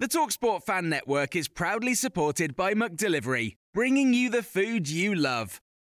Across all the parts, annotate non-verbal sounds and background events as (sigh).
The Talksport Fan Network is proudly supported by McDelivery, bringing you the food you love.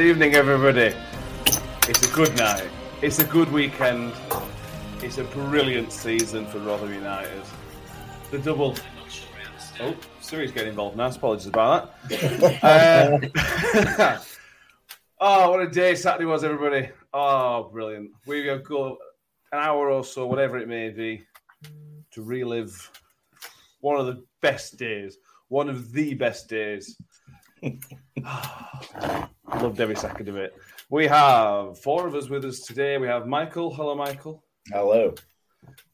Good evening, everybody. It's a good night. It's a good weekend. It's a brilliant season for Rotherham United. The double. Oh, Siri's getting involved now. Apologies about that. Uh, (laughs) (laughs) oh, what a day Saturday was, everybody. Oh, brilliant. We have got an hour or so, whatever it may be, to relive one of the best days, one of the best days (sighs) Loved every second of it. We have four of us with us today. We have Michael. Hello, Michael. Hello.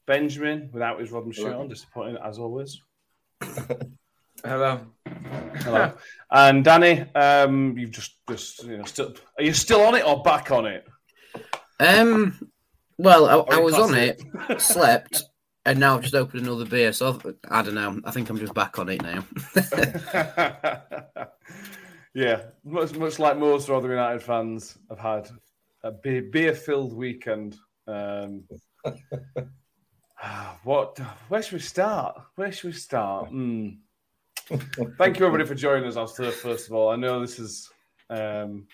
Benjamin, without his Rotherham shirt on, disappointing as always. (laughs) Hello. Hello. and Danny, um, you've just, just, you know, still, are you still on it or back on it? Um. Well, I, I was on it, (laughs) slept, and now I've just opened another beer. So I've, I don't know. I think I'm just back on it now. (laughs) yeah, much, much like most Rotherham United fans have had a beer filled weekend. Um, what? Where should we start? Where should we start? Hmm. Thank you, everybody, for joining us. I'll say first of all, I know this is. Um,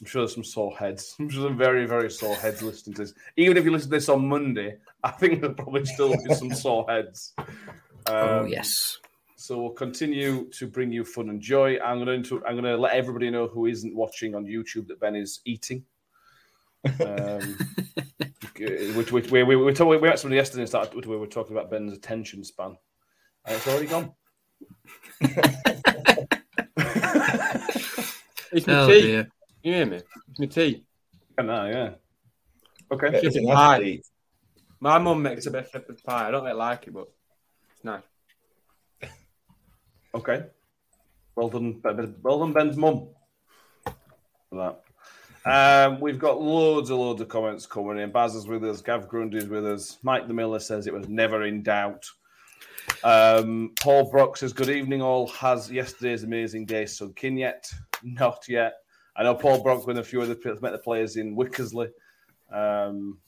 I'm sure there's some sore heads. (laughs) I'm sure some very, very sore heads listening to this. Even if you listen to this on Monday, (laughs) I think there'll probably still be some sore heads. oh Um, yes. so we'll continue to bring you fun and joy. I'm going to I'm going to let everybody know who isn't watching on YouTube that Ben is eating. Um, (laughs) which, which we, we, we, talk, we met somebody yesterday and started, we were talking about Ben's attention span. And it's already gone. It's Oh dear. You hear me? It's my tea. And now, yeah. Okay. It's Shepherd nice pie. My mum makes a bit of shepherd pie. I don't really like it, but it's nice. Okay. Well done, well done, Ben's mum. For that. Um, we've got loads and loads of comments coming in. Baz is with us. Gav Grundy's with us. Mike the Miller says it was never in doubt. Um, Paul Brock says, Good evening, all. Has yesterday's amazing day sunk in yet? (laughs) Not yet. I know Paul Brock and a few other players met the players in Wickersley. Um,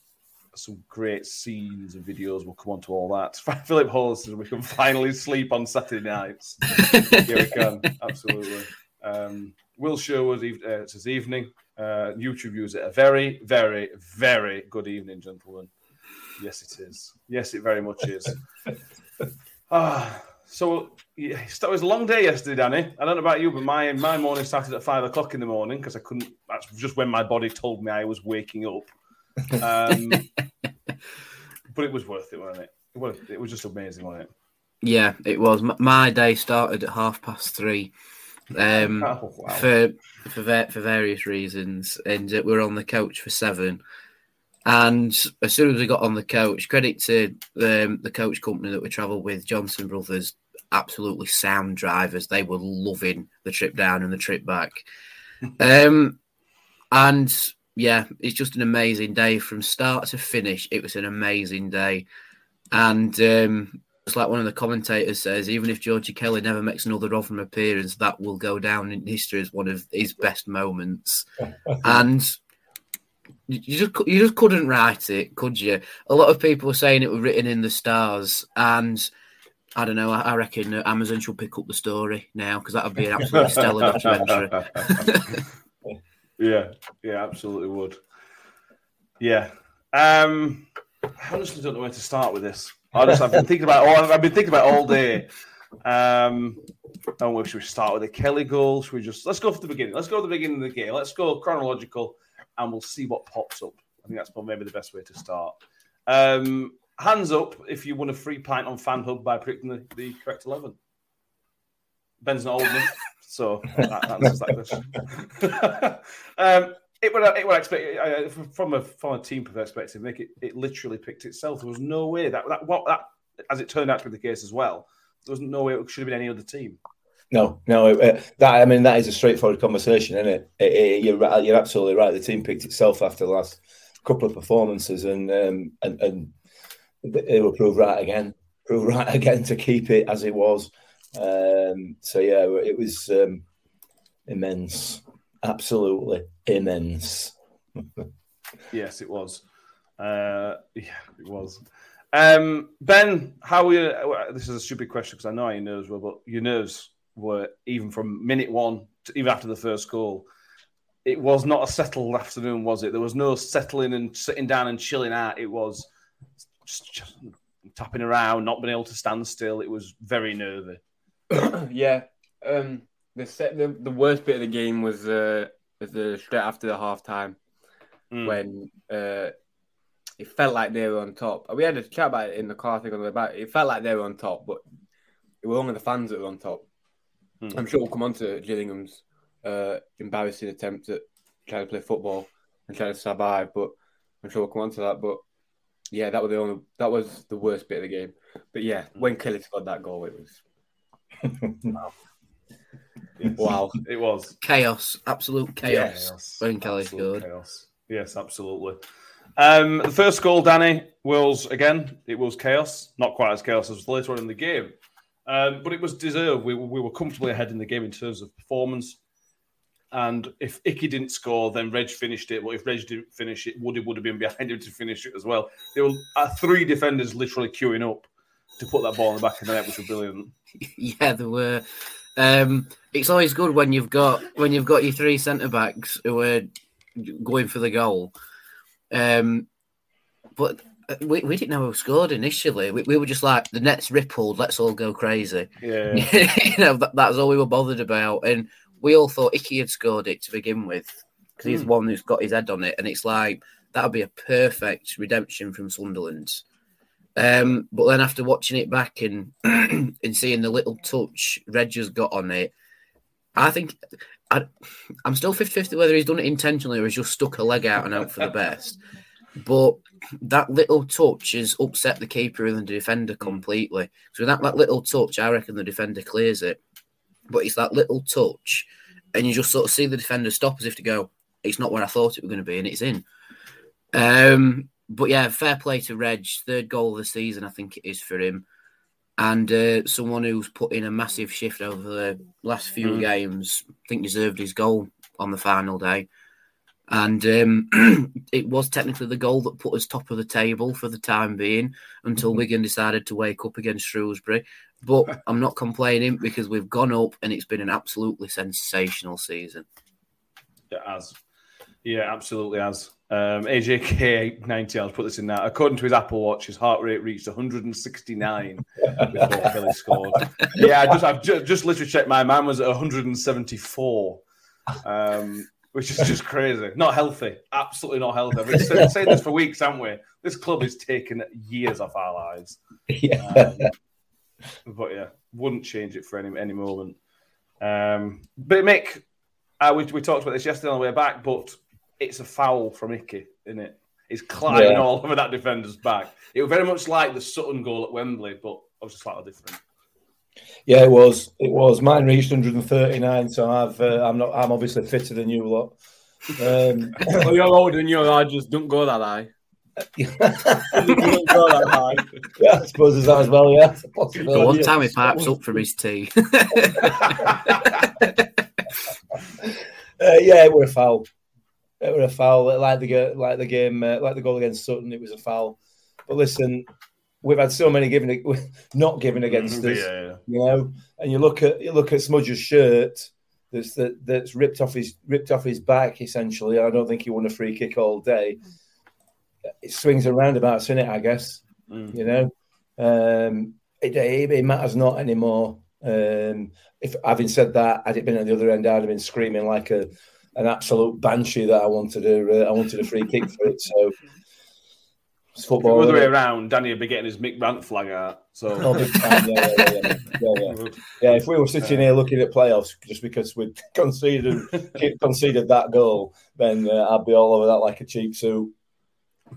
some great scenes and videos. We'll come on to all that. (laughs) Philip Hall says we can finally sleep on Saturday nights. (laughs) yeah, we can. Absolutely. Um, Will Sherwood uh, says evening. Uh, YouTube user, a very, very, very good evening, gentlemen. Yes, it is. Yes, it very much is. (laughs) Ah, so yeah, it was a long day yesterday, Danny. I don't know about you, but my my morning started at five o'clock in the morning because I couldn't. That's just when my body told me I was waking up. Um, (laughs) but it was worth it, wasn't it? It was, it was just amazing, wasn't it? Yeah, it was. My day started at half past three. Um, (laughs) Oh, wow. for for for various reasons, and we were on the coach for seven. And as soon as we got on the coach, credit to um, the coach company that we travelled with, Johnson Brothers, absolutely sound drivers. They were loving the trip down and the trip back. (laughs) Um, and yeah, it's just an amazing day from start to finish. It was an amazing day, and um, it's like one of the commentators says, even if Georgie Kelly never makes another Rotherham appearance, that will go down in history as one of his best moments. (laughs) and you just you just couldn't write it, could you? A lot of people were saying it was written in the stars, and I don't know. I, I reckon uh, Amazon should pick up the story now because that would be an absolutely stellar documentary. (laughs) yeah, yeah, absolutely would. Yeah. Um, I honestly don't know where to start with this. I just, I've been thinking about all. I've been thinking about all day. Um, and where should we start with the Kelly goal? Should we just let's go from the beginning? Let's go to the beginning of the game. Let's go chronological, and we'll see what pops up. I think that's probably maybe the best way to start. Um, hands up if you won a free pint on FanHub by predicting the, the correct eleven. Ben's not old enough, so that answers that question. (laughs) um, it would, it would expect uh, from a from a team perspective, make it it literally picked itself. There was no way that that what that as it turned out to be the case as well. There was no way it should have been any other team. No, no, uh, that I mean that is a straightforward conversation, isn't it? It- it- you're you're absolutely right. The team picked itself after the last couple of performances, and um, and and it will prove right again, prove right (laughs) again to keep it as it was. Um, so yeah, it was um, immense, absolutely immense. (laughs) Yes, it was. Uh, yeah, it was. Um, ben, how were you? This is a stupid question because I know how your nerves were, but your nerves were even from minute one, to, even after the first goal. It was not a settled afternoon, was it? There was no settling and sitting down and chilling out. It was just, just tapping around, not being able to stand still. It was very nervy. (clears throat) yeah. Um, the, set, the the worst bit of the game was uh, the straight after the half time Mm. when uh, it felt like they were on top. We had a chat about it in the car. I think on the way back. It felt like they were on top, but it was only the fans that were on top. Hmm. I'm sure we'll come on to Gillingham's uh, embarrassing attempt at trying to play football and trying to survive, but I'm sure we'll come on to that. But yeah, that was the only that was the worst bit of the game. But yeah, when Kelly scored that goal, it was (laughs) Yes. wow. It was. chaos, absolute chaos. Chaos. when Kelly scored. chaos. Yes, absolutely. Um, the first goal, Danny, was again, it was chaos. Not quite as chaos as later on in the game, um, but it was deserved. We, we were comfortably ahead in the game in terms of performance. And if Icky didn't score, then Reg finished it. Well, if Reg didn't finish it, Woody would have been behind him to finish it as well. There were uh, three defenders literally queuing up to put that ball in the back of the net, which was brilliant. (laughs) Yeah, there were. Um, it's always good when you've got when you've got your three centre backs who are going for the goal. Um, but we, we didn't know who scored initially. We, we were just like the net's rippled. Let's all go crazy. Yeah. (laughs) you know that, that's all we were bothered about, and we all thought Icky had scored it to begin with because he's the one who's got his head on it, and it's like that would be a perfect redemption from Sunderland. Um, but then after watching it back and (clears throat) and seeing the little touch Reg has got on it, I think I, I'm still 50 50 whether he's done it intentionally or he's just stuck a leg out and out for the best. But that little touch has upset the keeper and the defender completely. So without that little touch, I reckon the defender clears it. But it's that little touch, and you just sort of see the defender stop as if to go, it's not where I thought it was going to be, and it's in. Um, but yeah, fair play to Reg. Third goal of the season, I think it is for him. And uh, someone who's put in a massive shift over the last few games, I think deserved his goal on the final day. And um, (clears throat) it was technically the goal that put us top of the table for the time being until Wigan decided to wake up against Shrewsbury. But (laughs) I'm not complaining because we've gone up and it's been an absolutely sensational season. It has. Yeah, absolutely has. Um, AJK 90, I'll put this in now. According to his Apple Watch, his heart rate reached 169 before Kelly (laughs) scored. Yeah, I just, I've just, just literally checked. My man was at 174, um, which is just crazy. Not healthy. Absolutely not healthy. I've been (laughs) saying, this for weeks, haven't we? This club is taking years off our lives. yeah. Um, but yeah, wouldn't change it for any any moment. Um, but Mick, uh, we, we talked about this yesterday on the way back, but it's a foul from Icky, isn't it? He's climbing Yeah. all over that defender's back. It was very much like the Sutton goal at Wembley, but obviously slightly different. Yeah, it was. It was. Mine reached 139, so I've uh, I'm not. I'm obviously fitter than you lot. Um, (laughs) well, you're older than you are. Just don't go that high. don't go that high. (laughs) yeah, I suppose there's that as well. Yeah, It's a The one time he pipes up from his tea. (laughs) Uh, yeah, it were a foul. It were a foul. Like the like the game, uh, like the goal against Sutton, it was a foul. But listen, we've had so many given, (laughs) not given against us. Yeah, yeah. You know, and you look at you look at Smudge's shirt. That's that, that's ripped off his ripped off his back. Essentially, I don't think he won a free kick all day. It swings and roundabouts in it, I guess. Mm. You know, um, it, it, it matters not anymore. Um, if having said that, had it been at the other end, I'd have been screaming like a an absolute banshee that I wanted a uh, I wanted a free kick for it. So it's The football. other way around, Danny would be getting his Mick Rant flag out. So Oh. Yeah, yeah, yeah, yeah, (laughs) yeah, if we were sitting here looking at playoffs just because we'd (laughs) conceded conceded that goal, then uh, I'd be all over that like a cheap suit.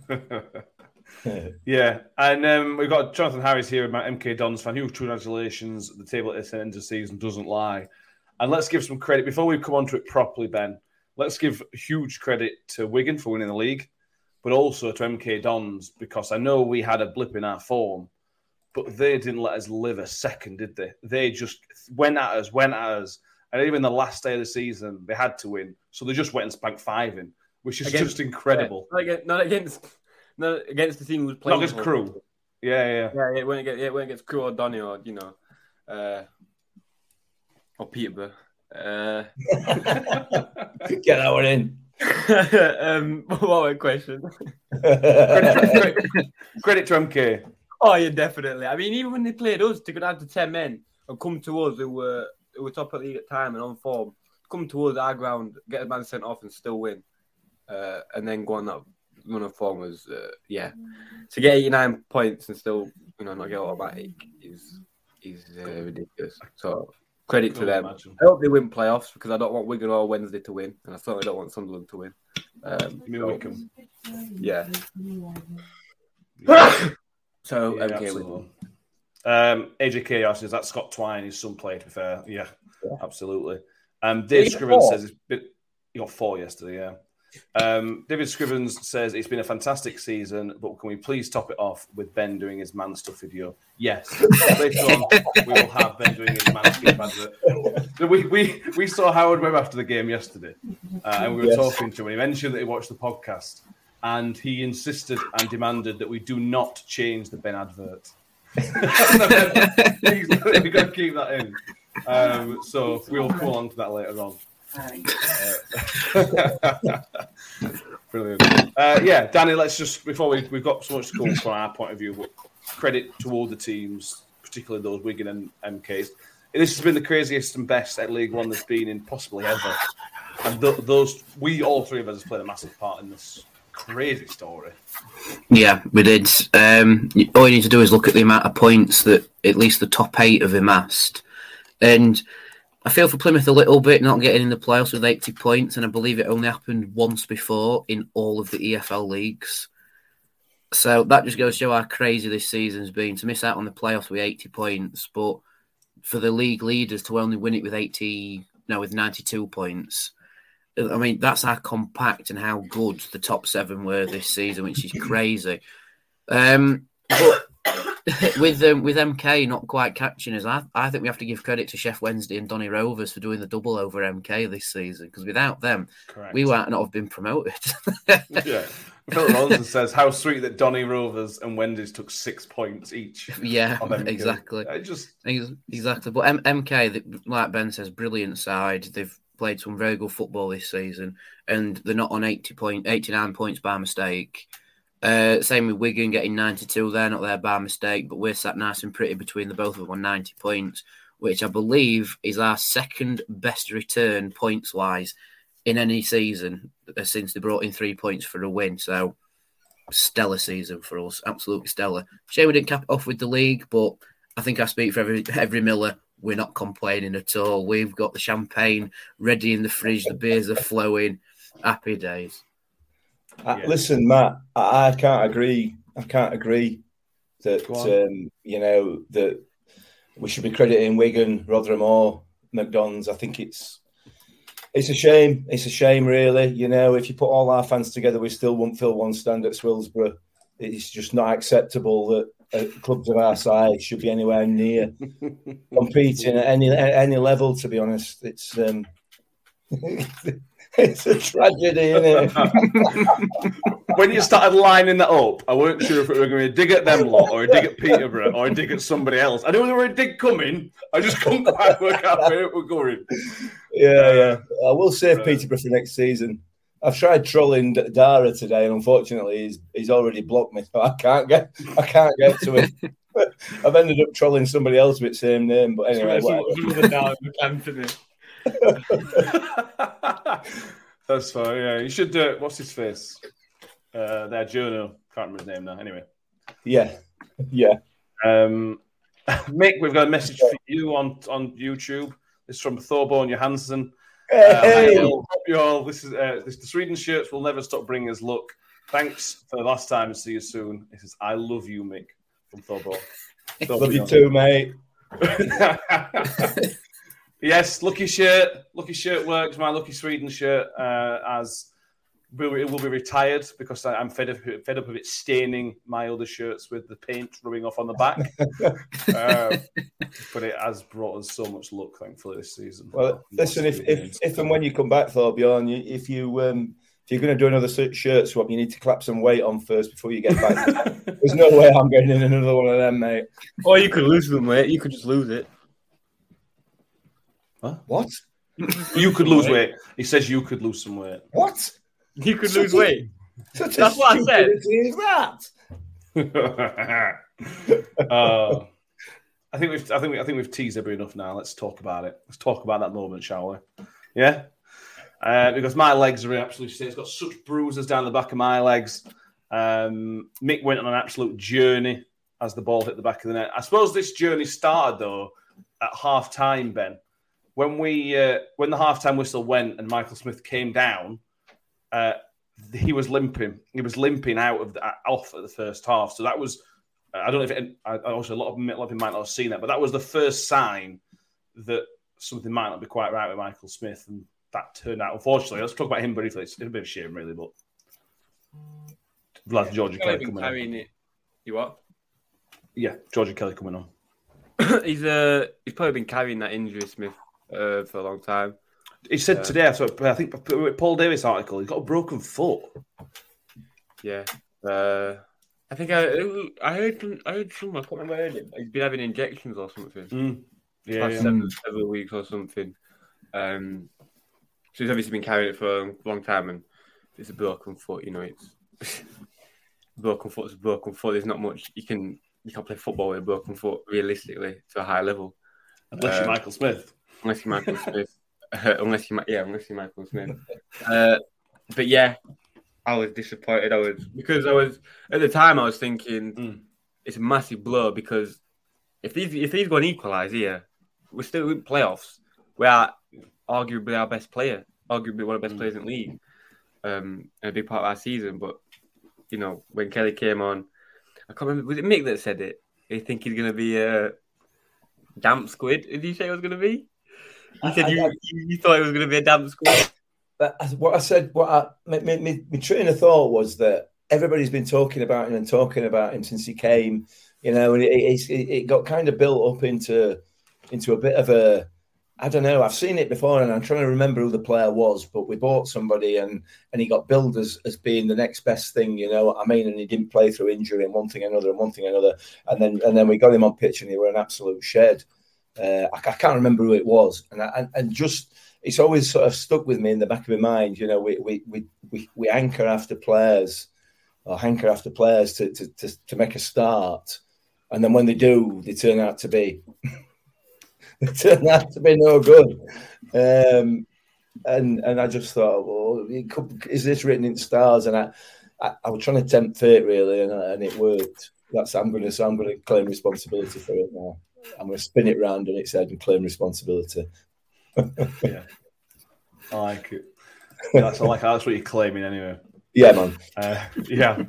(laughs) yeah, and um, we've got Jonathan Harris here, with my MK Dons fan. Huge congratulations. The table at this end of the season doesn't lie. And let's give some credit before we come on to it properly, Ben. Let's give huge credit to Wigan for winning the league, but also to MK Dons because I know we had a blip in our form, but they didn't let us live a second, did they? They just went at us, went at us, and even the last day of the season, they had to win, so they just went and spanked five in, which is Against- just incredible. Not against, not against, not against the team who was playing. Not against Crewe. Yeah, yeah. Yeah, yeah, when it gets, yeah, when it gets Crewe or Donny or you know, uh, or Peterborough. Uh, (laughs) (laughs) Get that one in. Um, (laughs) what a question. credit, (laughs) credit to MK. Oh yeah, definitely. I mean, even when they played us, to go down to ten men and come to us, who were who were top of the league at the time and on form, come to us, our ground, get a man sent off and still win, uh, and then go on that run of form was, uh, yeah, to get eighty nine points and still, you know, not get automatic is is uh, ridiculous. So credit to them. imagine. I hope they win playoffs because I don't want Wigan or Wednesday to win, and I certainly don't want Sunderland to win. Um, Give me so, Wycombe. yeah. (coughs) so Yeah, okay, absolutely. Wigan. Um, AJ Chaos says that Scott Twine, his son played. To be fair, yeah, absolutely. Um, Dave He got Scrivens four? says he got four yesterday. Yeah. Um, David Scrivens says it's been a fantastic season, but can we please top it off with Ben doing his man stuff video? Yes. Later on, we will have Ben doing his man stuff advert. We, we, we saw Howard Webb after the game yesterday, uh, and we were Yes. talking to him. And he mentioned that he watched the podcast, and he insisted and demanded that we do not change the Ben advert. (laughs) We've got to keep that in. Um, so we'll come on to that later on. Uh, (laughs) Brilliant. Uh, yeah, Danny, let's just, before we, we've got so much to go from our point of view, credit to all the teams, particularly those Wigan and MKs. This has been the craziest and best at League One there's been in possibly ever. And th- those, we all three of us have played a massive part in this crazy story. Yeah, we did. Um, all you need to do is look at the amount of points that at least the top eight have amassed. And I feel for Plymouth a little bit not getting in the playoffs with 80 points, and I believe it only happened once before in all of the EFL leagues. So that just goes to show how crazy this season's been to miss out on the playoffs with 80 points, but for the league leaders to only win it with 80, no, with 92 points. I mean, that's how compact and how good the top seven were this season, which is crazy. Um, but (coughs) with um, with MK not quite catching us, I, I think we have to give credit to Sheff Wednesday and Donny Rovers for doing the double over MK this season because without them, Correct. we might not have been promoted. (laughs) yeah. Phil Ronson says, How sweet that Donny Rovers and Wendy's took six points each. yeah, exactly. I just, Exactly. But M- MK, like Ben says, brilliant side. They've played some very good football this season, and they're not on 80 point, 89 points by mistake. Uh, same with Wigan getting 92. They're not there by mistake, but we're sat nice and pretty between the both of them on 90 points, which I believe is our second best return points wise in any season uh, since they brought in three points for a win. So stellar season for us, absolutely stellar. Shame we didn't cap off with the league, but I think I speak for every every Miller. We're not complaining at all. We've got the champagne ready in the fridge. The beers are flowing. Happy days. Uh, Yeah. Listen, Matt, I, I can't agree. I can't agree that um, you know that we should be crediting Wigan, Rotherham, or McDonald's. I think it's it's a shame. It's a shame, really. You know, if you put all our fans together, we still won't fill one stand at Swillsborough. It's just not acceptable that uh, clubs of our size should be anywhere near (laughs) competing at any at any level. To be honest, it's um, (laughs) (laughs) it's a tragedy, isn't it? (laughs) when you started lining that up, I weren't sure if it were going to be a dig at them lot or a dig at Peterborough or a dig at somebody else. I knew there were a dig coming. I just couldn't quite work out where it was going. yeah, yeah. Um, I will save uh, Peterborough for next season. I've tried trolling D- Darragh today, and unfortunately, he's he's already blocked me, (laughs) so I can't get I can't get to it. I've ended up trolling somebody else with the same name, but anyway, whatever. Anthony. (laughs) That's fine. Yeah, you should do it. What's his face? Uh, that journal. Can't remember his name now. Anyway, yeah, yeah. um, (laughs) Mick, we've got a message for you on on YouTube. It's is from Thorbjorn Johansson. Uh, Hey, all. Hope you all. This is uh, this, the Sweden shirts will never stop bringing us luck. Thanks for the last time see you soon. This is I love you, Mick from Thorbjorn. (laughs) love you too, mate. Yes, lucky shirt. Lucky shirt works. My lucky Sweden shirt uh, as will, it will be retired because I, I'm fed up fed up of it staining my other shirts with the paint rubbing off on the back. (laughs) uh, but it has brought us so much luck, thankfully, this season. Well, listen, if if, if and when you come back, Thorbjorn, you, if you um, if you're going to do another s- shirt swap, you need to clap some weight on first before you get back. (laughs) There's no way I'm getting in another one of them, mate. Or you could lose them, mate. You could just lose it. What? you could lose weight. He says you could lose some weight. What? You could lose weight. Such That's what I said. Is that? uh, (laughs) I think we've I think we, I think we've teased every enough now. Let's talk about it. Let's talk about that moment, shall we? Yeah. Uh, because my legs are in absolute state. It's got such bruises down the back of my legs. Um, Mick went on an absolute journey as the ball hit the back of the net. I suppose this journey started though at half time, Ben. When we uh, when the half time whistle went and Michael Smith came down, uh, he was limping. He was limping out of the, off at the first half. So that was I don't know if it, I, also a lot of a lot of people might not have seen that, but that was the first sign that something might not be quite right with Michael Smith, and that turned out. Unfortunately, let's talk about him briefly. It's a bit of a shame, really, but Vlad Georgie Kelly coming on. carrying it. You what? Yeah, Georgie Kelly coming on. (coughs) he's uh he's probably been carrying that injury, Smith, uh, for a long time. He said Yeah. today, I I think Paul Davis article, he's got a broken foot. Yeah. Uh, I think I I heard from, I heard some I can't remember heard it. He's been having injections or something. Mm. Yeah, Past yeah. seven, several weeks or something. Um, so he's obviously been carrying it for a long time, and it's a broken foot. You know, it's (laughs) broken foot is a broken foot. There's not much you can you can't play football with a broken foot realistically to a high level, unless you're Uh, Michael Smith. Unless you're Michael (laughs) Smith. Uh, (laughs) unless you, yeah, unless you're Michael Smith. Uh, but yeah, I was disappointed. I was because I was at the time I was thinking Mm. it's a massive blow because if these if these go and equalise here, we're still in playoffs. We are arguably our best player, arguably one of the best Mm. players in the league, um, and a big part of our season. But you know, when Kelly came on, I can't remember was it Mick that said it. You think he's going to be a damp squid? Did you say it was going to be? You said I- you, I- you thought it was going to be a damn. But what I said, what I, my, my, my, my train of thought was that everybody's been talking about him and talking about him since he came, you know, and it, it, it got kind of built up into into a bit of a, I don't know. I've seen it before, and I'm trying to remember who the player was. But we bought somebody, and and he got billed as, as being the next best thing, you know what I mean? And he didn't play through injury and one thing another and one thing another, and then and then we got him on pitch, and he were an absolute shed. Uh, I, I can't remember who it was, and I, and, and just it's always sort of stuck with me in the back of my mind. You know, we we we we, we anchor after players or hanker after players to, to to to make a start, and then when they do, they turn out to be (laughs) they turn out to be no good. Um, and and I just thought, well, could, is this written in stars? And I, I, I was trying to tempt fate really, and, and it worked. That's I'm going to so I'm going to claim responsibility for it now. I'm going to spin it round on its head and claim responsibility. Yeah. I like it. That's, I like that's what you're claiming anyway. Yeah, man. Uh, yeah.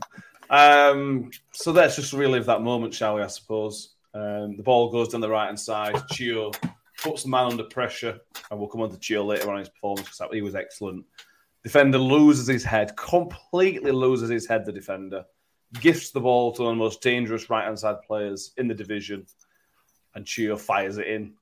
Um, so let's just relive that moment, shall we? I suppose. Um, the ball goes down the right hand side. Chio puts the man under pressure, and we'll come on to Chio later on his performance because he was excellent. Defender loses his head, completely loses his head. The defender gifts the ball to one of the most dangerous right hand side players in the division, and Chio fires it in.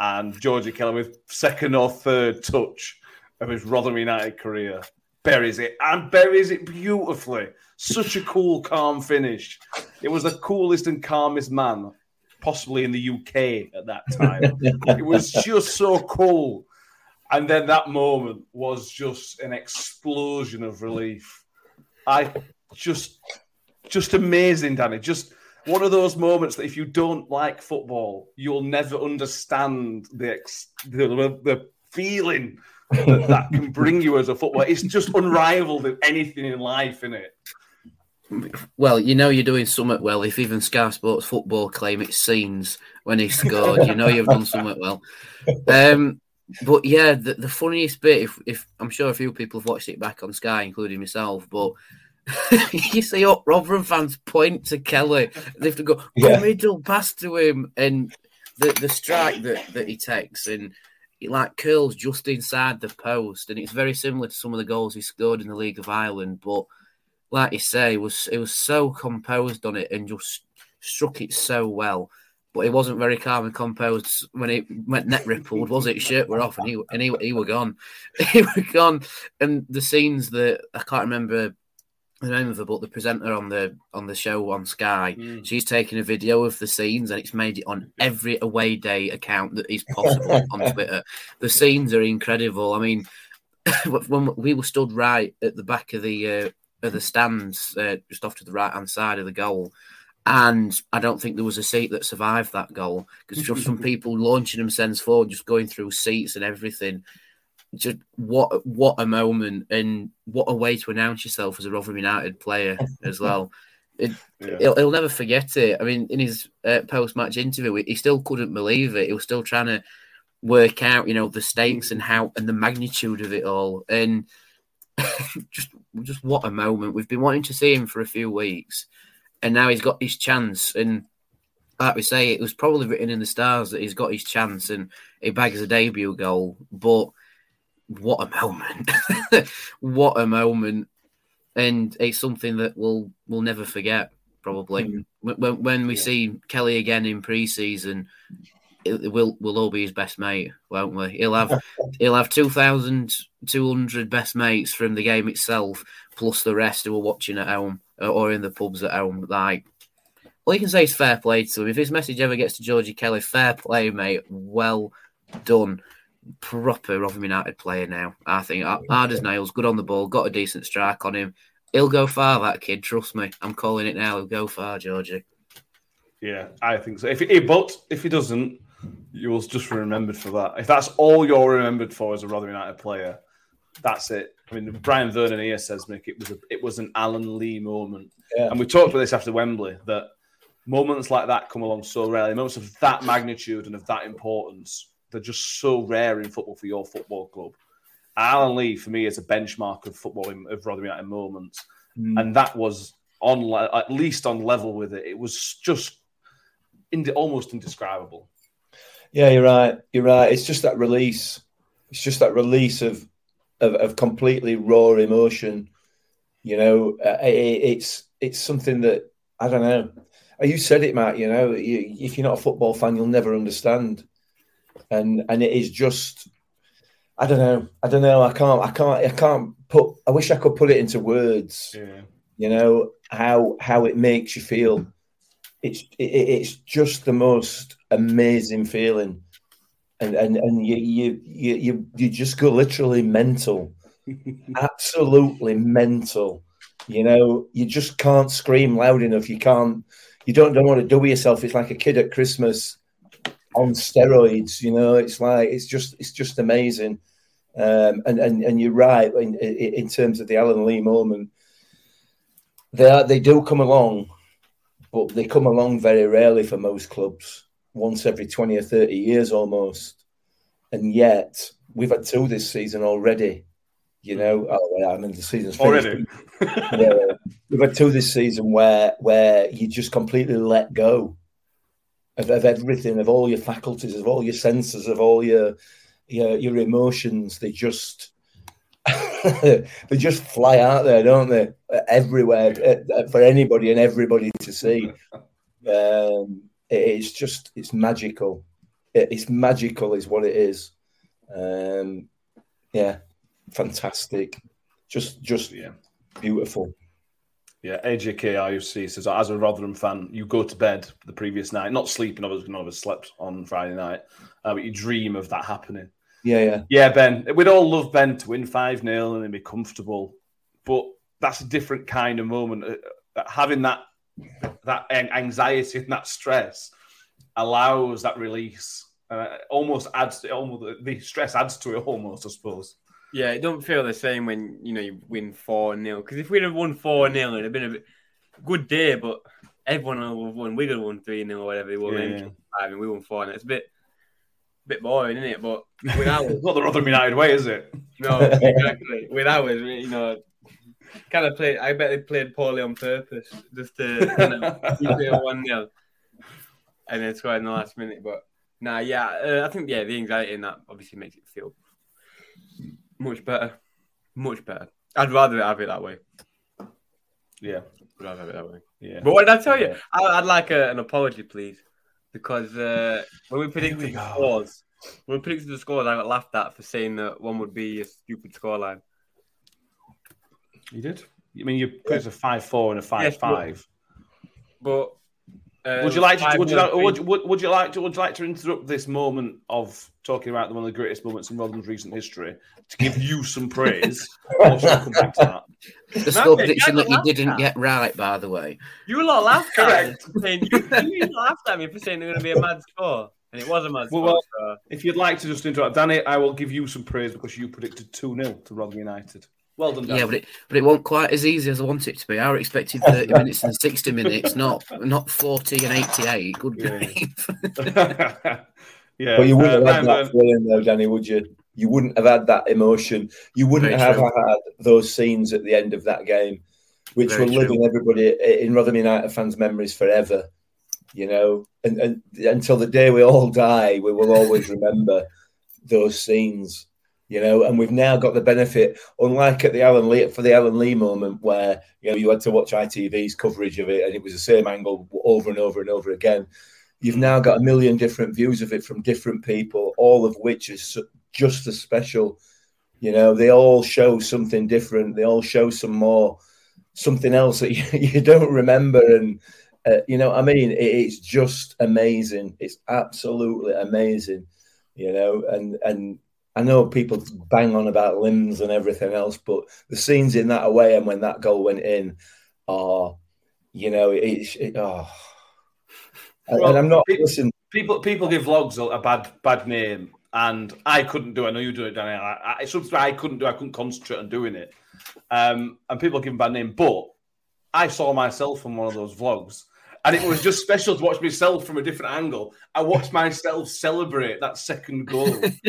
And Georgie Kelly, with second or third touch of his Rotherham United career, buries it and buries it beautifully. Such a cool, calm finish. It was the coolest and calmest man possibly in the UK at that time. (laughs) it was just so cool. And then that moment was just an explosion of relief. I just, just amazing, Danny. Just one of those moments that if you don't like football, you'll never understand the ex- the, the feeling that, that can bring you as a footballer. It's just unrivaled in anything in life, isn't it? Well, you know you're doing something well if even Sky Sports football claim it's scenes when he scored. you know you've done something well. Um, but yeah, the, the funniest bit, if, if I'm sure a few people have watched it back on Sky, including myself, but (laughs) you see oh, Rotherham fans point to Kelly. They have to go, Yeah. middle pass to him, and the, the strike that, that he takes, and it like curls just inside the post, and it's very similar to some of the goals he scored in the League of Ireland. But like you say, it was it was so composed on it and just struck it so well. But it wasn't very calm and composed when it went net rippled, was it? Shirt were off and he and he, he were gone. (laughs) he were gone. And the scenes that I can't remember the name of her, but the presenter on the on the show on Sky, she's taken a video of the scenes and it's made it on every away day account that is possible (laughs) on Twitter. The scenes are incredible. I mean, (laughs) when we were stood right at the back of the uh, of the stands, uh, just off to the right hand side of the goal. And I don't think there was a seat that survived that goal because just from (laughs) people launching themselves forward, just going through seats and everything. Just what what a moment and what a way to announce yourself as a Rotherham United player as (laughs) well. It, Yeah. he'll, he'll never forget it. I mean, in his uh, post match interview, he still couldn't believe it. He was still trying to work out, you know, the stakes and how and the magnitude of it all. And (laughs) just just what a moment. We've been wanting to see him for a few weeks, and now he's got his chance. And like we say, it was probably written in the stars that he's got his chance, and he bags a debut goal. But what a moment! (laughs) what a moment! And it's something that we'll we'll never forget. Probably when when, when we see Kelly again in pre-season, it, will will all be his best mate, won't we? He'll have (laughs) he'll have two thousand two hundred best mates from the game itself, plus the rest who are watching at home uh, or in the pubs at home. Like, all you can say is fair play to him. If his message ever gets to Georgie Kelly, fair play, mate. Well done. Proper Rotherham United player now. I think hard as nails, good on the ball, got a decent strike on him. He'll go far, that kid. Trust me. I'm calling it now. He'll go far, Georgie. Yeah, I think so. If he, eh, but if he doesn't, you will just be remembered for that. If that's all you're remembered for as a Rotherham United player, that's it. I mean, Brian Vernon here says, Mick, it was a, it was an Alan Lee moment, Yeah. and we talked about this after Wembley that moments like that come along so rarely. Moments of that magnitude and of that importance, they're just so rare in football for your football club. Alan Lee, for me, is a benchmark of football in, of Rotherham United moments, and that was on at least on level with it. It was just ind- almost indescribable. Yeah, you're right. You're right. It's just that release. It's just that release of of, of completely raw emotion. You know, uh, it, it's it's something that I don't know. You said it, Matt. You know, you, if you're not a football fan, you'll never understand. And and it is just, I don't know. I don't know. I can't. I can't. I can't put. I wish I could put it into words Yeah. you know how how it makes you feel it's it, it's just the most amazing feeling and and and you you you you, you just go literally mental (laughs) absolutely mental you know you just can't scream loud enough you can't you don't don't want to do yourself it's like a kid at christmas on steroids you know it's like it's just it's just amazing um and and, and you're right in, in terms of the alan lee moment they are, they do come along, but they come along very rarely for most clubs. Once every twenty or thirty years, almost. And yet we've had two this season already. You know, oh, yeah, I mean the season's finished. Already. (laughs) Yeah. we've had two this season where where you just completely let go. Of, of everything, of all your faculties, of all your senses, of all your your, your emotions. They just (laughs) they just fly out there, don't they? Everywhere uh, for anybody and everybody to see. Um, it's just it's magical. It's magical, is what it is. Um, yeah, fantastic. Just just Yeah. beautiful. Yeah, AJK IUC says, as a Rotherham fan, you go to bed the previous night, not sleeping, obviously, none of us slept on Friday night, uh, but you dream of that happening. Yeah, yeah. Yeah, Ben, we'd all love Ben to win 5 0 and then be comfortable, but that's a different kind of moment. Uh, uh, Having that that anxiety and that stress allows that release. Uh, almost adds to almost the stress adds to it almost, I suppose. Yeah, it don't feel the same when you know you win four 0 Because if we'd have won four 0 it'd have been a bit, good day. But everyone will have won. We could have won three 0 or whatever they won. Yeah, then yeah. five, and we won four. And it's a bit, bit boring, isn't it? But with (laughs) ours, Not the Rotherham United way, is it? no, exactly. With ours, you know, kind of played. I bet they played poorly on purpose just to you know, keep it one 0 and then score in the last minute. But nah, yeah, uh, I think yeah, the anxiety in that obviously makes it feel much better, much better. I'd rather have it that way. Yeah, I'd rather have it that way. yeah. But what did I tell you? I, I'd like a, an apology, please, because uh, when we predicted we the scores, when we predicted the scores, I got laughed at for saying that one would be a stupid scoreline. You did? I mean, you put it a 5 4 and a 5 Yes, 5. But uh, Would you like to? Would you like? Would, would, would you like to? Would you like to interrupt this moment of talking about one of the greatest moments in Rotherham's recent history to give you some praise? or shall come back to that? The score prediction that you didn't get right, by the way. You lot laughed at (laughs) Correct. me. for saying- You, you laughed at me for saying it was going to be a mad score, and it was a mad Well, score. well- If you'd like to just interrupt, Danny, I will give you some praise because you predicted two 0 to Rotherham United. Well done, Danny. Yeah, but it but it wasn't quite as easy as I want it to be. I expected 30 minutes and 60 minutes, not not 40 and 88. Good Yeah. (laughs) (laughs) grief. yeah, But you wouldn't uh, have had that feeling though, Danny, would you? You wouldn't have had that emotion. You wouldn't Very have true. had those scenes at the end of that game, which Very will live in everybody in Rotherham United fans' memories forever. You know, and, and until the day we all die, we will always remember those scenes. You know, and we've now got the benefit, unlike at the Alan Lee for the Alan Lee moment, where you know you had to watch ITV's coverage of it, and it was the same angle over and over and over again. You've now got a million different views of it from different people, all of which is just as special. You know, they all show something different. They all show some more, something else that (laughs) you, you don't remember. And, uh, you know, I mean, it, it's just amazing. It's absolutely amazing, you know, and, and, I know people bang on about limbs and everything else, but the scenes in that away and when that goal went in are, you know, it's it, oh. Well, and I'm not it- listen. people people give vlogs a, a bad bad name, and I couldn't do it. I know you do it, Danny. I, I, it's something I couldn't do. I couldn't concentrate on doing it. Um, and people give him bad name, but I saw myself on one of those vlogs, and it was just special to watch myself from a different angle. I watched myself celebrate that second goal, (laughs)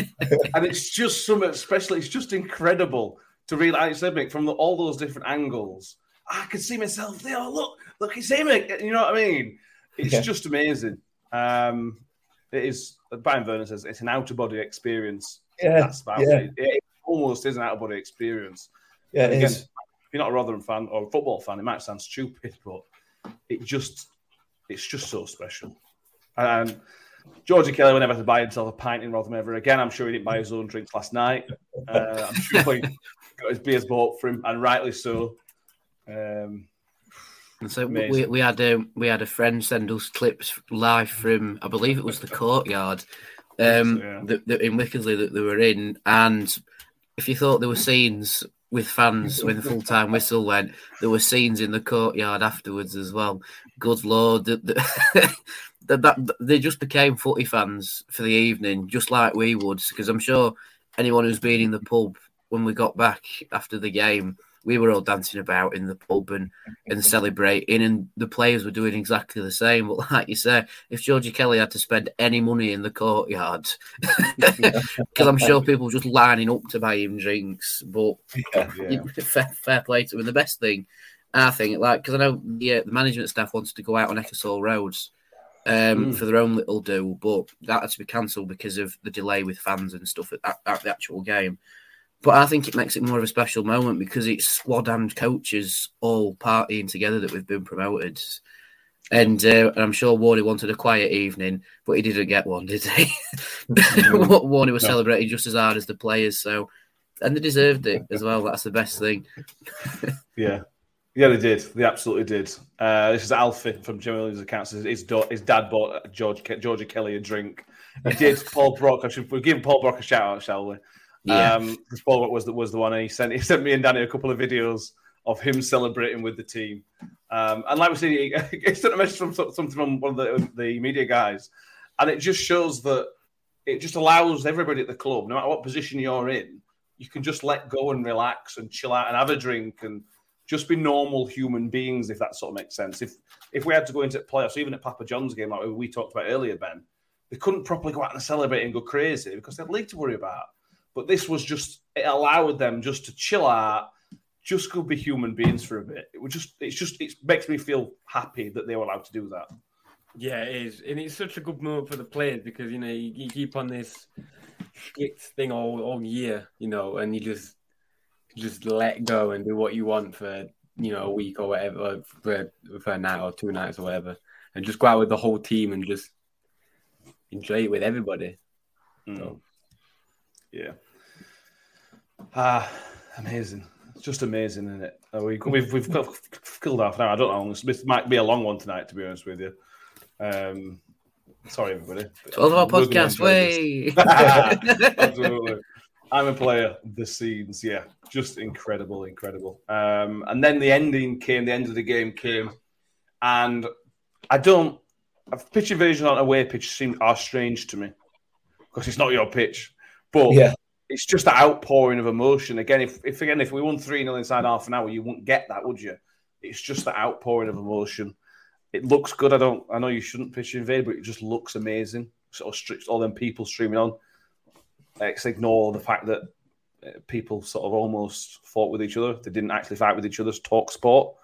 and it's just something special. It's just incredible to realize, like Mick, from the, all those different angles. I can see myself there. Oh, look, look, it's him. You know what I mean? It's Yeah. just amazing. Um, it is. Brian Vernon says it's an out of body experience. Yeah, That's about yeah. it. It almost is an out of body experience. yeah, it Again, is. if you're not a Rotherham fan or a football fan, it might sound stupid, but it just it's just so special. And Georgie Kelly will never have to buy himself a pint in Rotherham ever again. I'm sure he didn't buy his own drinks last night. Uh, I'm sure he (laughs) got his beers bought for him, and rightly so. Um, And so we, Amazing. we had a we had a friend send us clips live from I believe it was the courtyard (laughs) um, Yeah. that, that in Wickersley that they were in, and if you thought there were scenes with fans when the full time whistle went, there were scenes in the courtyard afterwards as well. Good lord, (laughs) that, that, that, that- they just became footy fans for the evening, just like we would, because I'm sure anyone who's been in the pub when we got back after the game. We were all dancing about in the pub and, and celebrating, and the players were doing exactly the same. But like you say, if Georgie Kelly had to spend any money in the courtyard, (laughs) because I'm sure people were just lining up to buy him drinks. But yeah. (laughs) fair, fair play to him. The best thing, I think, like, because I know yeah, the management staff wanted to go out on Ecclesall Roads um, for their own little do, but that had to be cancelled because of the delay with fans and stuff at, at, at the actual game. But I think it makes it more of a special moment because it's squad and coaches all partying together that we've been promoted. And, uh, and I'm sure Warney wanted a quiet evening, but he didn't get one, did he? (laughs) Warney was No. celebrating just as hard as the players, so and they deserved it as well. That's the best thing. (laughs) Yeah. Yeah, they did. They absolutely did. Uh, this is Alfie from Jimmy Williams' accounts. His, da- his dad bought George Ke- Georgie Kelly a drink. He (laughs) did. Paul Brock. I should we'll give Paul Brock a shout out, shall we? Yeah. Um, Brock was the was the one, and he sent (laughs) he sent me and Danny a couple of videos of him celebrating with the team. Um, and like we said, he, (laughs) he sent a message from something from one of the the media guys, and it just shows that it just allows everybody at the club, no matter what position you're in, you can just let go and relax and chill out and have a drink and just be normal human beings, if that sort of makes sense. If if we had to go into playoffs, even at Papa John's game, like we talked about earlier, Ben, they couldn't properly go out and celebrate and go crazy because they had league to worry about. But this was just it allowed them just to chill out, just go be human beings for a bit. It was just it's just it makes me feel happy that they were allowed to do that. Yeah, it is, and it's such a good moment for the players because you know you, you keep on this thing all, all year, you know, and you just just let go and do what you want for you know a week or whatever, for for a night or two nights or whatever, and just go out with the whole team and just enjoy it with everybody. Mm. Yeah. Ah, amazing. It's just amazing, isn't it? Uh, we, we've we've got- killed half an hour. I don't know. This might be a long one tonight, to be honest with you. Um, sorry, everybody. 12 hour We're podcast, way. (laughs) (laughs) Absolutely. I'm a player. The scenes, yeah, just incredible, incredible. Um, and then the ending came. The end of the game came, and I don't. A Pitch invasion on a away pitch seem are strange to me because it's not your pitch. But Yeah. it's just the outpouring of emotion. Again, if, if again if we won three 0 inside half an hour, you wouldn't get that, would you? It's just the outpouring of emotion. It looks good. I don't. I know you shouldn't pitch invade, but it just looks amazing. Sort of all them people streaming on. Let's ignore the fact that uh, people sort of almost fought with each other. They didn't actually fight with each other. Talk sport,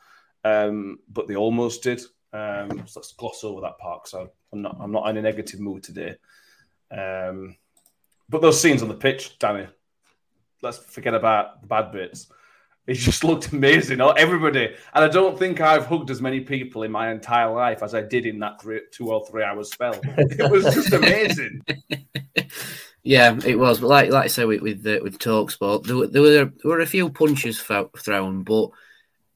um, but they almost did. Um, so let's gloss over that part. So I'm not. I'm not in a negative mood today. Um, but those scenes on the pitch, Danny, let's forget about the bad bits. It just looked amazing. Oh, Everybody, and I don't think I've hugged as many people in my entire life as I did in that three, two or three hour spell. It was just amazing. (laughs) Yeah, it was. But like like I say with with, uh, with Talksport, there were, there were there were a few punches fo- thrown, but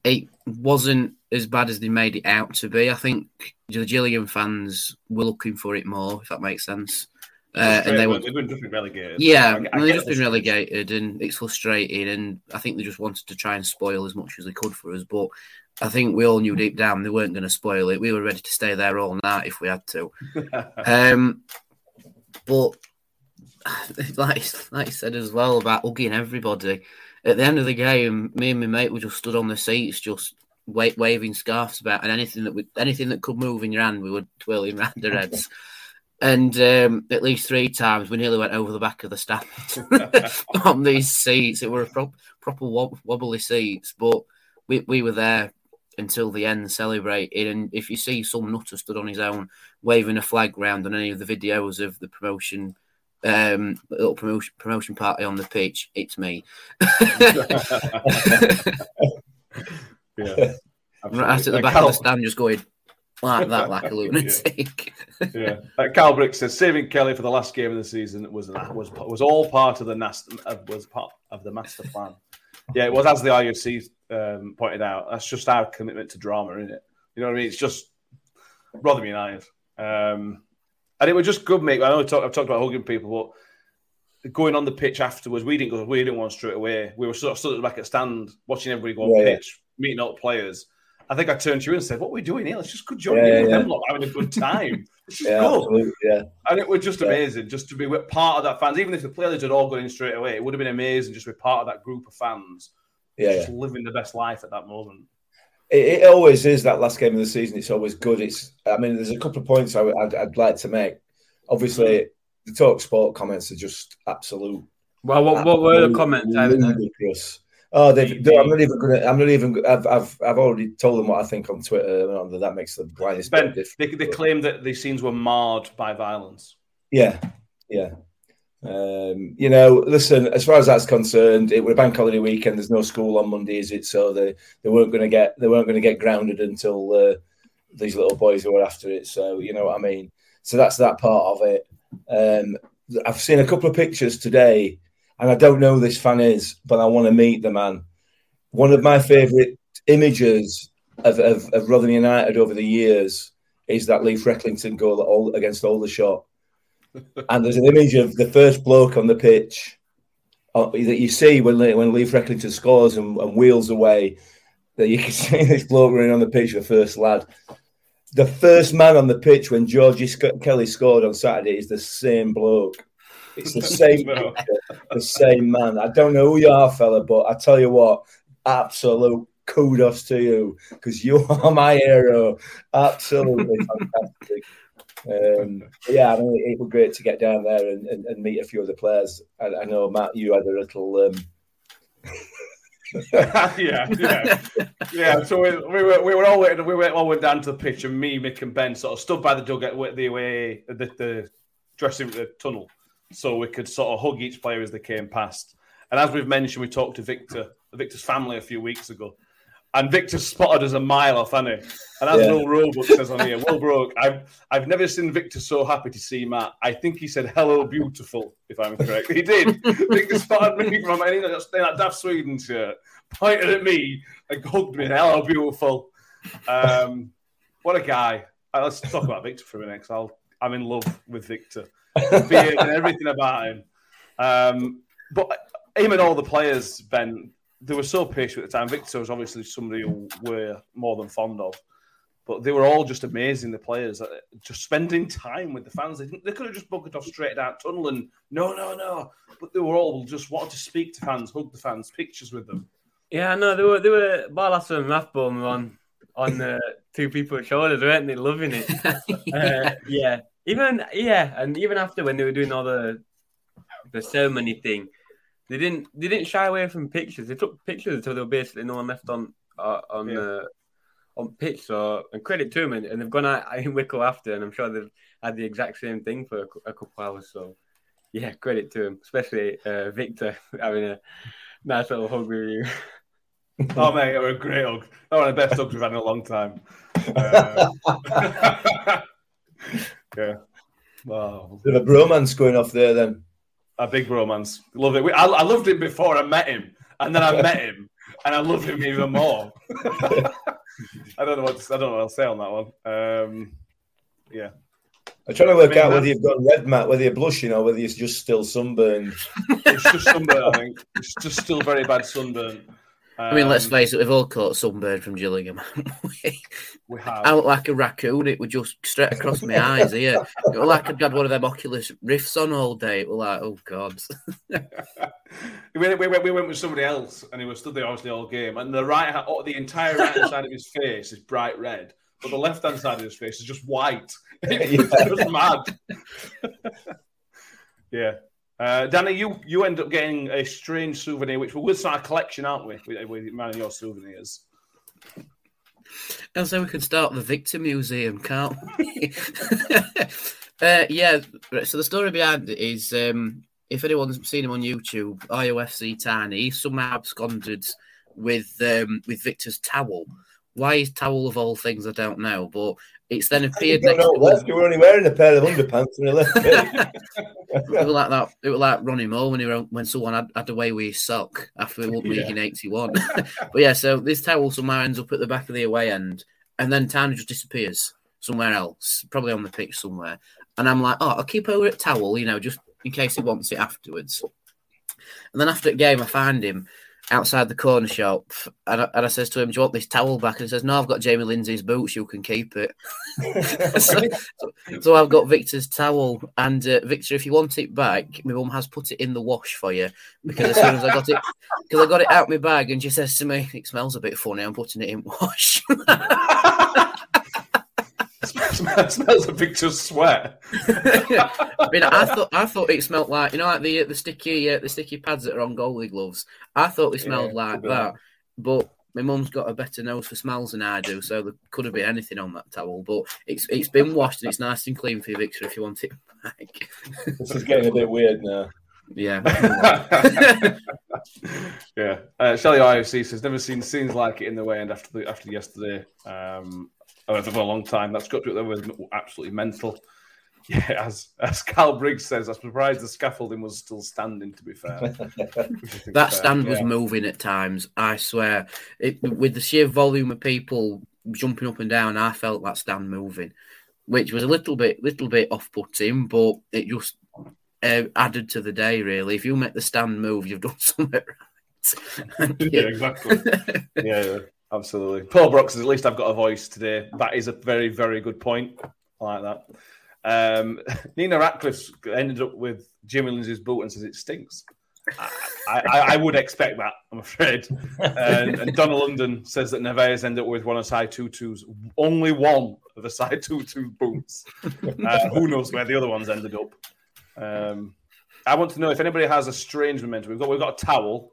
it wasn't as bad as they made it out to be. I think the Gillingham fans were looking for it more, if that makes sense. Uh, and they were, They've been just been relegated. yeah, I- I they've just the been relegated, and it's frustrating. And I think they just wanted to try and spoil as much as they could for us. But I think we all knew deep down they weren't going to spoil it. We were ready to stay there all night if we had to. (laughs) Um, but (sighs) like like I said as well about hugging everybody. At the end of the game, me and my mate were just stood on the seats, just wa- waving scarves about, and anything that we, anything that could move in your hand, we were twirling (laughs) around our heads. And um, at least three times, we nearly went over the back of the stand (laughs) on these seats. It were a prop, proper wob- wobbly seats, but we, we were there until the end celebrating. And if you see some nutter stood on his own waving a flag round on any of the videos of the promotion, um, little promotion promotion party on the pitch, it's me. (laughs) (laughs) yeah. right at the back of the stand, just going like that, like a (laughs) lunatic. yeah. Uh, Cal Brick says saving Kelly for the last game of the season was was was all part of the nas- uh, was part of the master plan. Yeah, it was as the IUC um, pointed out. That's just our commitment to drama, isn't it? You know what I mean? It's just Rotherham United, um, and it was just good, mate. I know we talk, I've talked about hugging people, but going on the pitch afterwards, we didn't go. We didn't want straight away. We were sort of stood at the back at the stand, watching everybody go on Yeah, yeah. pitch, meeting up players. I think I turned to you and said, "What are we doing here? Let's just go join Yeah, in yeah, with yeah. them, lot, having a good time. (laughs) Let's just Yeah, go." absolutely, yeah. And it was just Yeah. amazing just to be with- part of that fans. Even if the players had all gone in straight away, it would have been amazing just to be part of that group of fans, Yeah, just living the best life at that moment. It, it always is that last game of the season. It's always good. It's. I mean, there's a couple of points I, would I'd, I'd like to make. Obviously, the talk sport comments are just absolute. Well, what, what were the comments? I haven't heard. ludicrous. Oh, they've, I'm not even gonna. I'm not even. I've, I've, I've already told them what I think on Twitter. and That makes the blindest Ben, they, they claim that these scenes were marred by violence. Yeah, yeah. Um, you know, listen. As far as that's concerned, it was a bank holiday weekend. There's no school on Monday, is it? So they, they weren't going to get they weren't going to get grounded until uh, these little boys were after it. So you know what I mean. So that's that part of it. Um, I've seen a couple of pictures today, and I don't know who this fan is, but I want to meet the man. One of my favourite images of, of, of Rotherham United over the years is that Lee Frecklington goal against Aldershot. (laughs) and there's an image of the first bloke on the pitch uh, that you see when when Lee Frecklington scores and, and wheels away. That you can (laughs) see this bloke running on the pitch, the first lad. The first man on the pitch when Georgie Kelly scored on Saturday is the same bloke. It's the same, (laughs) No. the same man. I don't know who you are, fella, but I tell you what, absolute kudos to you because you (laughs) are my hero. Absolutely (laughs) fantastic. Um, yeah, I mean, it was great to get down there and, and, and meet a few of the players. I, I know Matt, you had a little. Um, yeah, yeah, yeah. So we, we were we were all waiting. We went all went down to the pitch, and me, Mick, and Ben sort of stood by the dugout the away the, the dressing the tunnel, so we could sort of hug each player as they came past. And as we've mentioned, we talked to Victor, Victor's family, a few weeks ago, and Victor spotted us a mile off, hadn't he? And as Yeah. Will Roebuck says on here, Will Broke, I've I've never seen Victor so happy to see Matt. I think he said "Hello, beautiful," if I'm correct. He did. (laughs) Victor spotted me from and he was in that Daft Sweden shirt, pointed at me and hugged me. Hello, beautiful. Um, what a guy. Uh, let's talk about Victor for a minute. 'cause I'll, I'm in love with Victor, (laughs) beard and everything about him. Um, but him and all the players, Ben, they were so patient at the time. Victor was obviously somebody who we're more than fond of, but they were all just amazing. The players, uh, just spending time with the fans. They, didn't, they could have just bucketed off straight down tunnel and no, no, no. But they were all just wanted to speak to fans, hug the fans, pictures with them. Yeah, no, they were they were Barlaser and Rathbone were on on uh, two people's shoulders, weren't they? Loving it. (laughs) Uh, yeah, even yeah, and even after when they were doing all the the ceremony thing, they didn't they didn't shy away from pictures. They took pictures until there were basically no one left on uh, on Yeah. uh, on pitch. So and credit to them, and, and they've gone out in Wickersley after, and I'm sure they've had the exact same thing for a, a couple hours. So yeah, credit to him, especially uh, Victor (laughs) having a nice little hug with you. (laughs) Oh mate, it was a great hug. That one of the best hugs we've had in a long time. Uh, (laughs) yeah. Wow. bit of a bromance going off there then. A big romance. Love it. I, I loved him before I met him, and then I met him, and I love him even more. (laughs) I don't know what to, I don't know what I'll say on that one. Um, yeah. I'm trying to work I mean, out whether you've got red, Matt, whether you're blushing or whether you're just still sunburned. It's just sunburn, I think. It's just still very bad sunburn. I mean, let's Um, face it, we've all caught sunburn from Gillingham. we? we (laughs) have. I look like a raccoon. It would just straight across my eyes here. It was like I'd had one of them Oculus Rifts on all day. It was like, oh god. (laughs) we, went, we, we went with somebody else, and he was stood there obviously all game. And the right, oh, the entire right hand side of his face is bright red, but the left hand side of his face is just white. (laughs) It's just mad. yeah. Uh, Danny, you you end up getting a strange souvenir, which we'll start a collection, aren't we? With, with and your souvenirs. And so we can start the Victor Museum, can't we? (laughs) uh, yeah. So the story behind it is, um, if anyone's seen him on YouTube, IOFC Tiny, he's somehow absconded with um, with Victor's towel. Why his towel of all things, I don't know. But it's then You appeared next know left. You were only wearing a pair of underpants when he left. (laughs) (laughs) it. Was like that. It was like Ronnie Moore when he when someone had, had away with his sock after we won league Yeah. in '81. (laughs) but yeah, so this towel somehow ends up at the back of the away end, and then Tiny just disappears somewhere else, probably on the pitch somewhere. And I'm like, oh, I'll keep over at towel, you know, just in case he wants it afterwards. And then after the game, I find him outside the corner shop, and I, and I says to him, "Do you want this towel back?" And he says, "No, I've got Jamie Lindsay's boots. You can keep it." (laughs) so, so- I've got Victor's towel, and uh, Victor, if you want it back, my mum has put it in the wash for you because as soon as I got it, (laughs) because I got it out my bag, and she says to me, "It smells a bit funny. I'm putting it in wash." (laughs) smells, (laughs) smells of sweat. (laughs) I mean, I thought I thought it smelled like you know, like the the sticky uh, the sticky pads that are on goalie gloves. I thought they smelled Yeah, like that, but my mum's got a better nose for smells than I do, so there could have been anything on that towel. But it's it's been washed and it's nice and clean for you, Victor, if you want it back. (laughs) This is getting a bit weird now. yeah, yeah. Uh, Shelley IOC says never seen scenes like it in the way and after the, after yesterday. Um, oh, for a long time. That's got to that was absolutely mental. (laughs) Yeah, as as Cal Briggs says, I'm surprised the scaffolding was still standing. To be fair, Which I think's that fair. stand was moving at times. I swear, it, with the sheer volume of people jumping up and down, I felt that stand moving, which was a little bit little bit off putting, but it just uh, added to the day. Really, if you make the stand move, you've done (laughs) something right. (laughs) yeah, exactly. yeah, yeah, absolutely. Paul Brooks at least I've got a voice today. That is a very, very good point. I like that. Um, (laughs) Nina Ratcliffe ended up with Jimmy Lindsay's boot and says it stinks. I, I, I would expect that, I'm afraid. And, and Donna London says that Neves ended up with one of side tutus, only one of the side tutu boots. Uh, who knows where the other ones ended up? Um, I want to know if anybody has a strange memento. We've got we've got a towel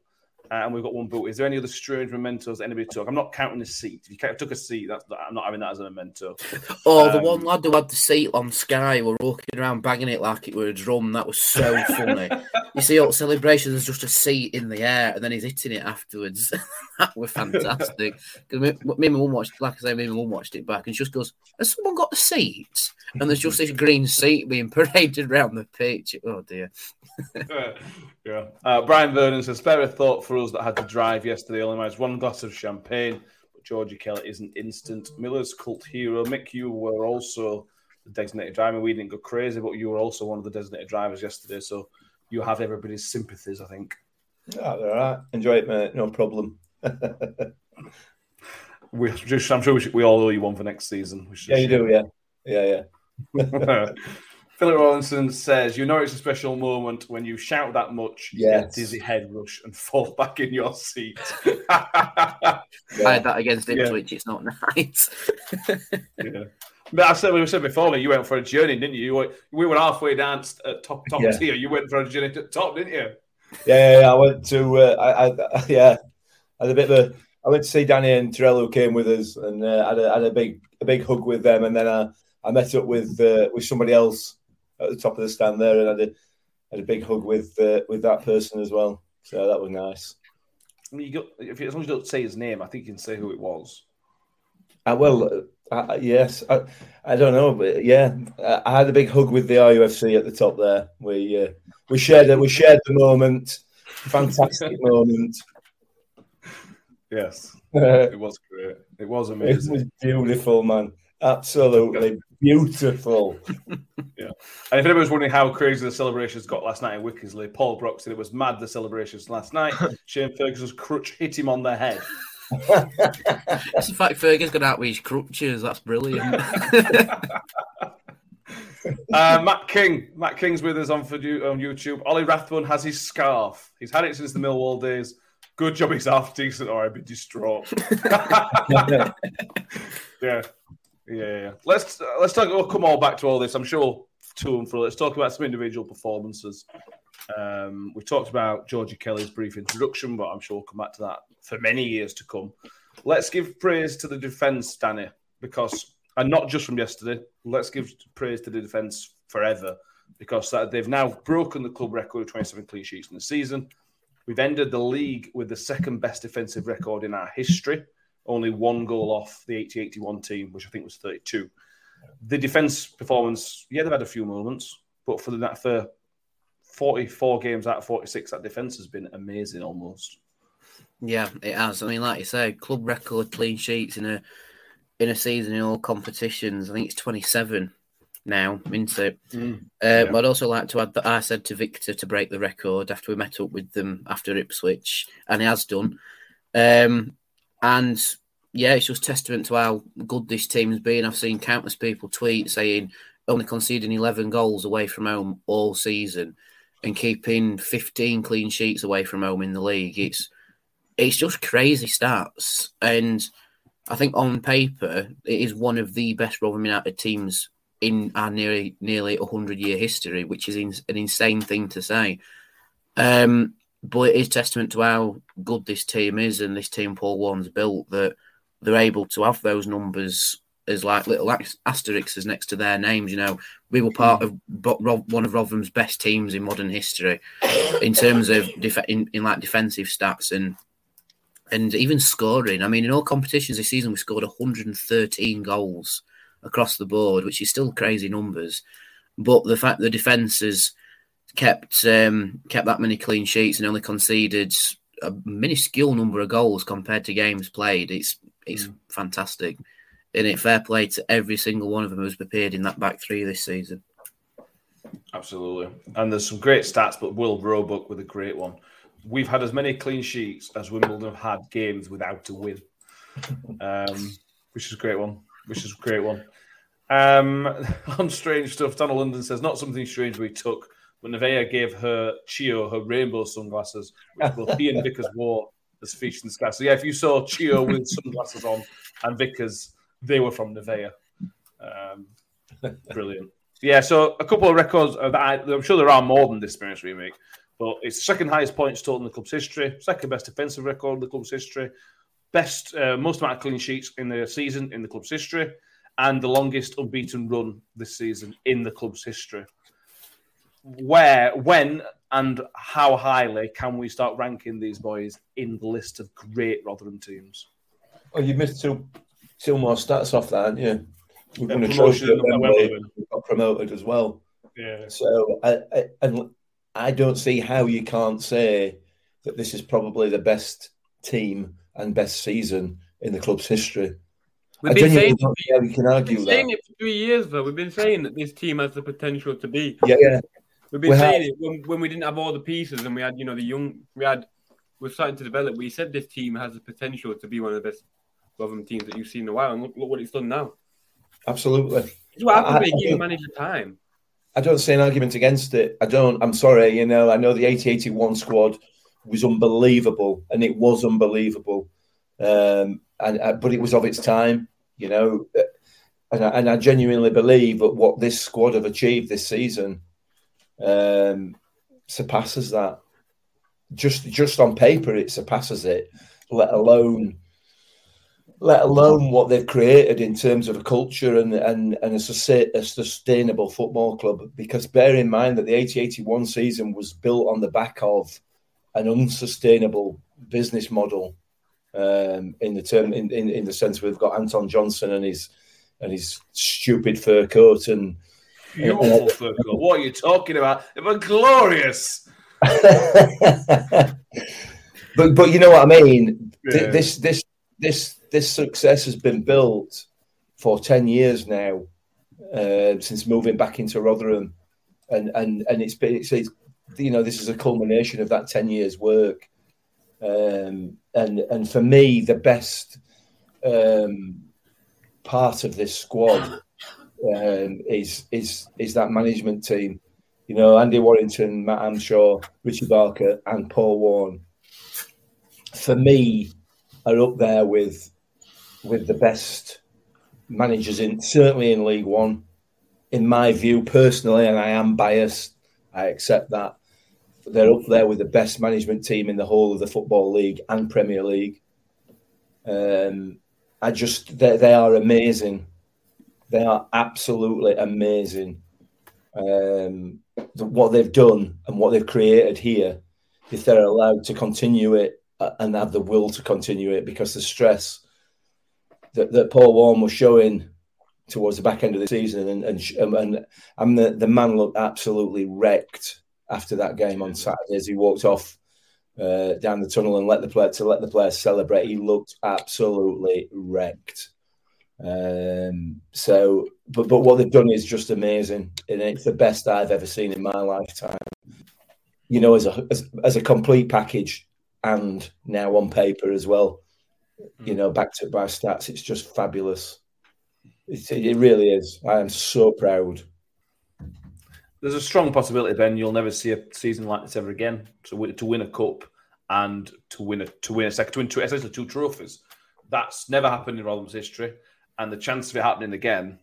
uh, and we've got one boot. Is there any other strange mementos anybody took? I'm not counting the seat. If you took a seat, that's I'm not having that as a memento. (laughs) Oh, the Um, one lad who had the seat on Sky were walking around banging it like it were a drum. That was so funny. (laughs) you see, all celebrations there's just a seat in the air, and then he's hitting it afterwards. (laughs) that was fantastic. Because me, me and my mum watched, like I say, me and my mum watched it back, and she just goes, "Has someone got the seat?" And there's just this green seat being (laughs) paraded around the pitch. Oh dear. (laughs) yeah. Uh, Brian Vernon says, a thought for us that had to drive yesterday. Only managed one glass of champagne, but Georgie Kelly isn't instant. Miller's cult hero. Mick, you were also the designated driver. We didn't go crazy, but you were also one of the designated drivers yesterday. So you have everybody's sympathies, I think. Oh, all right. Enjoy it, mate. No problem. We just, I'm sure we, should, we all owe you one for next season. Yeah, you do. Yeah, yeah, yeah. (laughs) Philip Rawlinson says, You know it's a special moment when you shout that much, Yes. get dizzy head rush and fall back in your seat. (laughs) I had that against Yeah. Ipswich. It's not (laughs) nice. yeah. But I said we said before, mate, you went for a journey, didn't you? you were, we were halfway down at top top Yeah. tier. You went for a journey to the top, didn't you? Yeah, yeah, yeah. I went to, uh, I, I, (laughs) yeah, I had a bit of a, I went to see Danny and Terrell who came with us, and uh, had a had a big a big hug with them, and then I, I met up with uh, with somebody else at the top of the stand there, and had a had a big hug with uh, with that person as well. So that was nice. I mean, you got, if you, as long as you don't say his name, I think you can say who it was. Uh, well, uh, uh, yes, I, I don't know, but yeah, I, I had a big hug with the RUFC at the top there. We uh, we shared it. We shared the moment. Fantastic (laughs) moment. Yes, it it was great. It was amazing. It was beautiful, man. Absolutely beautiful. (laughs) yeah. And if anybody's wondering how crazy the celebrations got last night in Wickersley, Paul Brock said it was mad the celebrations last night. (laughs) Shane Ferguson's crutch hit him on the head. It's the fact Fergie's got out with his crutches. That's brilliant. (laughs) Uh, Matt King. Matt King's with us on for on YouTube. Ollie Rathbone has his scarf. He's had it since the Millwall days. Good job he's half decent or I'd be distraught. (laughs) yeah. Yeah, yeah. Let's uh, let's talk. We'll come all back to all this. I'm sure to and fro. Let's talk about some individual performances. Um, we talked about Georgie Kelly's brief introduction, but I'm sure we'll come back to that for many years to come. Let's give praise to the defence, Danny, because and not just from yesterday. Let's give praise to the defence forever because they've now broken the club record of 27 clean sheets in the season. We've ended the league with the second best defensive record in our history, only one goal off the 80 81 team, which I think was 32. The defence performance, yeah, they've had a few moments, but for that for 44 games out of 46, that defence has been amazing almost. Yeah, it has. I mean, like you said, club record clean sheets in a in a season in all competitions. I think it's twenty seven now, isn't it? Mm. Uh, But I'd also like to add that I said to Victor to break the record after we met up with them after Ipswich, and he has done. Um, and yeah, it's just testament to how good this team's been. I've seen countless people tweet saying only conceding 11 goals away from home all season and keeping 15 clean sheets away from home in the league. It's it's just crazy stats. And I think on paper it is one of the best Rotherham United teams in our nearly nearly hundred year history, which is in, an insane thing to say. Um, but it is testament to how good this team is and this team Paul Warne's built that they're able to have those numbers as like little asterisks next to their names. You know, we were part of one of Rotherham's best teams in modern history in terms of def- in, in like defensive stats and and even scoring. I mean, in all competitions this season, we scored 113 goals across the board, which is still crazy numbers. But the fact the defence has kept um, kept that many clean sheets and only conceded a minuscule number of goals compared to games played, it's it's mm. fantastic. And it fair play to every single one of them who's appeared in that back three this season. Absolutely. And there's some great stats, but Will Roebuck with a great one. We've had as many clean sheets as Wimbledon have had games without a win, um, which is a great one. Which is a great one. Um, (laughs) on strange stuff, Donald London says not something strange we took, but Nevaeh gave her Chio her rainbow sunglasses, which both he and Vickers wore as featured in the sky. So yeah, if you saw Chio with sunglasses on and Vickers, they were from Nevaeh. Um, brilliant. Yeah, so a couple of records that I, am sure there are more than this experience remake, but it's the second highest points total in the club's history, second best defensive record in the club's history, best uh, most amount of clean sheets in the season in the club's history, and the longest unbeaten run this season in the club's history. Where, when, and how highly can we start ranking these boys in the list of great Rotherham teams? Oh, you missed two, two more stats off that, aren't you? We're going to trophy we got promoted as well. Yeah. So, I, I, and I don't see how you can't say that this is probably the best team and best season in the club's history. We've been saying, yeah, we can argue been that. saying it for three years, though. We've been saying that this team has the potential to be. Yeah, yeah. We've been we saying have... it when, when, we didn't have all the pieces and we had, you know, the young. We had. We're starting to develop. We said this team has the potential to be one of the best Rotherham teams that you've seen in a while, and look, look what it's done now. Absolutely. It's what happens when you manager time. I don't see an argument against it. I don't. I'm sorry. You know, I know the 80-81 squad was unbelievable, and it was unbelievable. Um, and uh, but it was of its time, you know. Uh, and I, and I genuinely believe that what this squad have achieved this season um, surpasses that. Just just on paper, it surpasses it. Let alone let alone what they've created in terms of a culture and and, and a, a sustainable football club. Because bear in mind that the 80-81 season was built on the back of an unsustainable business model um, in the term in, in, in the sense we've got Anton Johnson and his and his stupid fur coat and beautiful uh, fur coat. What are you talking about? They were glorious. (laughs) but but you know what I mean. Yeah. This this this this success has been built for ten years now, uh, since moving back into Rotherham, and and and it's been it's, it's you know this is a culmination of that ten years work, um, and and for me the best um, part of this squad um, is is is that management team. You know, Andy Warrington, Matt Hamshaw, Richie Barker, and Paul Warne, For me, are up there with with the best managers in certainly in League One. In my view, personally, and I am biased, I accept that they're up there with the best management team in the whole of the football league and Premier League. Um, I just they, they are amazing. They are absolutely amazing. Um, what they've done and what they've created here, if they're allowed to continue it uh, and have the will to continue it, because the stress that, that Paul Warne was showing towards the back end of the season, and and and, and the, the man looked absolutely wrecked after that game on Saturday as he walked off uh, down the tunnel and let the player to let the players celebrate. He looked absolutely wrecked. Um, so, but but what they've done is just amazing, and it's the best I've ever seen in my lifetime. You know, as a as, as a complete package, and now on paper as well. You mm. know, backed up by stats, it's just fabulous. It, it really is. I am so proud there's a strong possibility, Ben, you'll never see a season like this ever again. So to win a cup and to win a to win a second to win two essentially two trophies That's never happened in Rotherham's history, and the chance of it happening again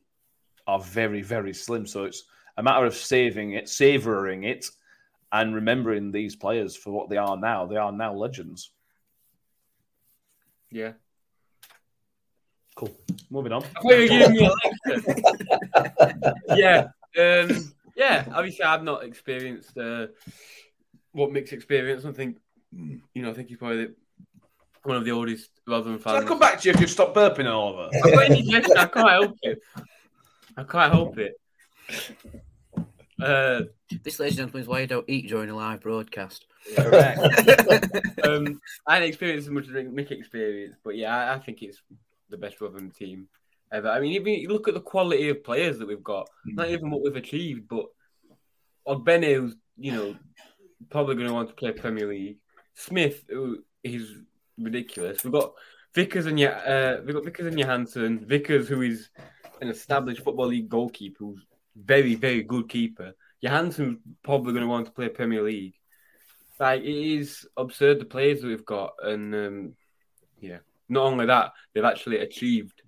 are very, very slim. So it's a matter of saving it, savouring it, and remembering these players for what they are now. They are now legends. Yeah. Cool. Moving on. I thought you were giving me a (laughs) yeah. Um, yeah. Obviously, I've not experienced uh, what Mick's experience. I think, you know, I think he's probably the, one of the oldest Rotherham Shall I fans. come back to you if you stop burping Oliver? I got indigestion. I can't help it. I can't help it. Uh, This, ladies and gentlemen, is why you don't eat during a live broadcast. Correct. (laughs) um, I hadn't experienced as much as Mick experienced, but yeah, I, I think it's the best Rotherham team ever. I mean, even you look at the quality of players that we've got, not even what we've achieved, but Ogbene, who's you know probably going to want to play Premier League. Smith, who is ridiculous. We've got Vickers and uh, we've got Vickers and Johansson. Vickers, who is an established football league goalkeeper, who's very, very good keeper. Johansson's probably going to want to play Premier League. Like it is absurd the players that we've got, and um, yeah, not only that, they've actually achieved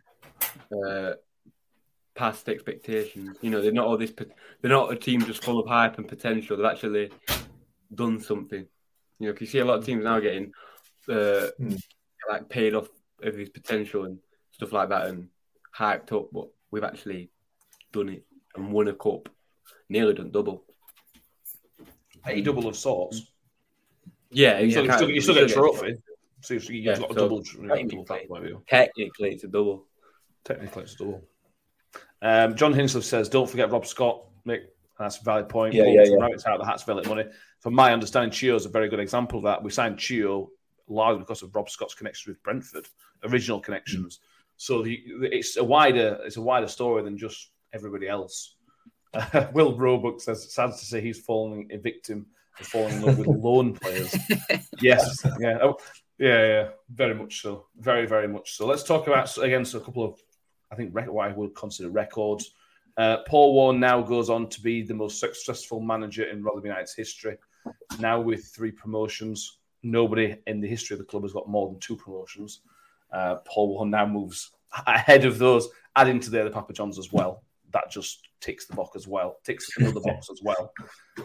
uh, past expectations. You know, they're not all this. They're not a team just full of hype and potential. They've actually done something. You know, 'cause you see a lot of teams now getting uh, Hmm. like paid off of his potential and stuff like that, and hyped up. But we've actually done it and won a cup, nearly done double. A double of sorts. Yeah, You yeah, still, you still, you still We get a trophy. So you've Yeah, got a so double, double technically- that point of view. Technically, it's a double. Technically, it's a double. Um, John Hinsliff says, "Don't forget Rob Scott, Mick. That's a valid point. Yeah, yeah, yeah. Out of the Hats Velvet money. From my understanding, Chio's a very good example of that. We signed Chio largely because of Rob Scott's connection with Brentford, original connections. So the, it's a wider, it's a wider story than just everybody else. (laughs) Will Roebuck says, "Sad to say, he's falling a victim of falling in love with loan players." (laughs) yes, yeah, oh, yeah, yeah, very much so, very, very much so. Let's talk about again so a couple of, I think, rec- what I would consider records. Uh, Paul Warne now goes on to be the most successful manager in Rotherham United's history. Now with three promotions, nobody in the history of the club has got more than two promotions. Uh, Paul Warne now moves ahead of those, adding to the other Papa Johns as well. That just ticks the box as well, ticks another box as well.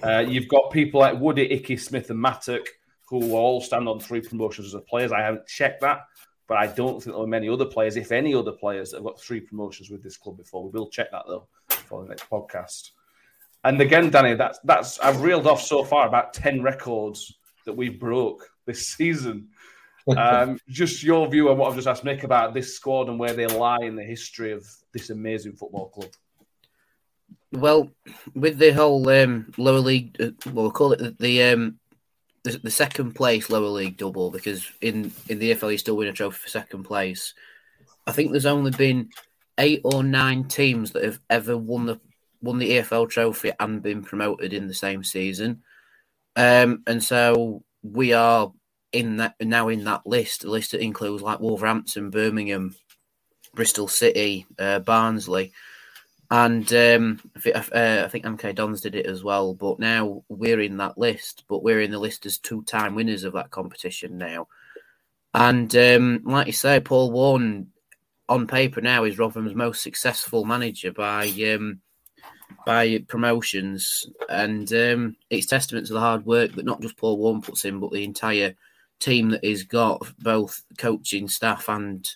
Uh, you've got people like Woody, Icky, Smith, and Mattock who all stand on three promotions as players. I haven't checked that, but I don't think there are many other players, if any other players, that have got three promotions with this club before. We will check that though for the next podcast. And again, Danny, that's that's I've reeled off so far about ten records that we broke this season. Um, (laughs) just your view on what I've just asked Mick about this squad and where they lie in the history of this amazing football club. Well, with the whole um, lower league, uh, well, we'll call it the the, um, the the second place lower league double because in in the EFL you still win a trophy for second place. I think there's only been eight or nine teams that have ever won the won the EFL trophy and been promoted in the same season, um, and so we are in that now in that list. A list that includes like Wolverhampton, Birmingham, Bristol City, uh, Barnsley. And um, I uh, think MK Dons did it as well. But now we're in that list, but we're in the list as two time winners of that competition now. And um, like you say, Paul Warne on paper now is Rotherham's most successful manager by um, by promotions, and um, it's testament to the hard work that not just Paul Warne puts in, but the entire team that he's got, both coaching staff and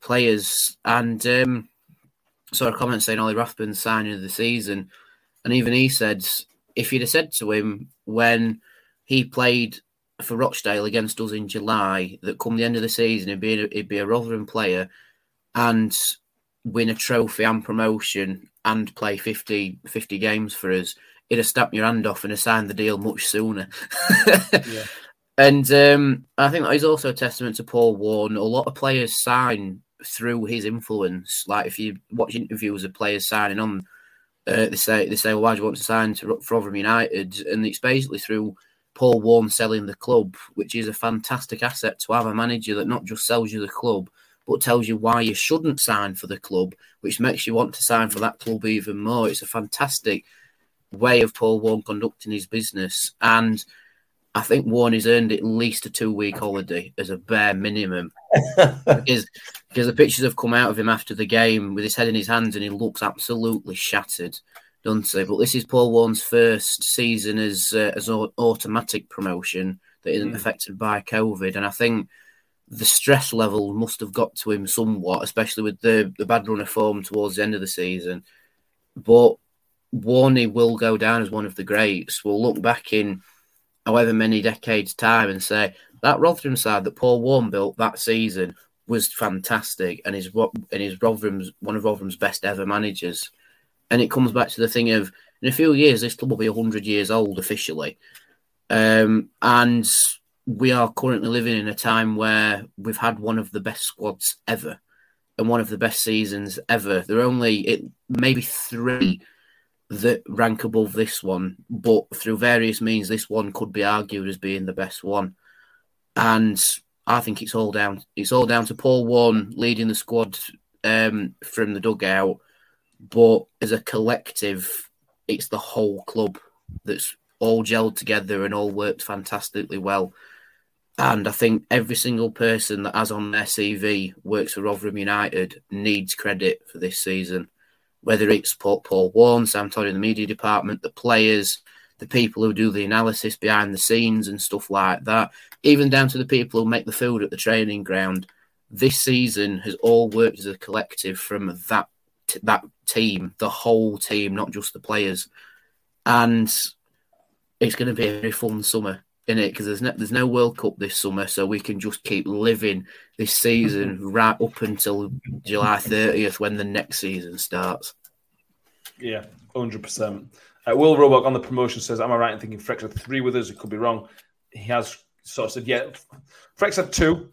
players. And um, saw a comment saying Ollie Rathbone's signing of the season, and even he said if you'd have said to him when he played for Rochdale against us in July that come the end of the season he'd be a, he'd be a Rotherham player and win a trophy and promotion and play 50, 50 games for us, he'd have stamped your hand off and have signed the deal much sooner. Yeah. (laughs) And um, I think that is also a testament to Paul Warne. A lot of players sign through his influence. Like if you watch interviews of players signing on, uh, they say they say, well, "Why do you want to sign to for Rotherham United?" And it's basically through Paul Warne selling the club, which is a fantastic asset to have a manager that not just sells you the club, but tells you why you shouldn't sign for the club, which makes you want to sign for that club even more. It's a fantastic way of Paul Warne conducting his business and I think Warney's earned at least a two week holiday as a bare minimum. (laughs) because, because the pictures have come out of him after the game with his head in his hands and he looks absolutely shattered, doesn't he? But this is Paul Warne's first season as uh, as an automatic promotion that isn't Mm. affected by COVID. And I think the stress level must have got to him somewhat, especially with the, the bad run of form towards the end of the season. But Warney will go down as one of the greats. We'll look back in however many decades' time and say that Rotherham side that Paul Warne built that season was fantastic and is what and is Rotherham's one of Rotherham's best ever managers. And it comes back to the thing of in a few years this club will be hundred years old officially. Um, and we are currently living in a time where we've had one of the best squads ever and one of the best seasons ever. There are only it maybe three that rank above this one, but through various means, this one could be argued as being the best one. And I think it's all down. It's all down to Paul Warne leading the squad um, from the dugout, but as a collective, it's the whole club that's all gelled together and all worked fantastically well. And I think every single person that has on their CV works for Rotherham United needs credit for this season. Whether it's Paul, Paul Warne, Sam Todd in the media department, the players, the people who do the analysis behind the scenes and stuff like that, even down to the people who make the food at the training ground. This season has all worked as a collective from that t- that team, the whole team, not just the players. And it's going to be a very fun summer in it because there's no there's no World Cup this summer, so we can just keep living this season right up until July 30th when the next season starts. Yeah, hundred percent. Uh, Will Roebuck on the promotion says, "Am I right in thinking Frex had three with us? It could be wrong." He has sort of said, "Yeah, Frex had two,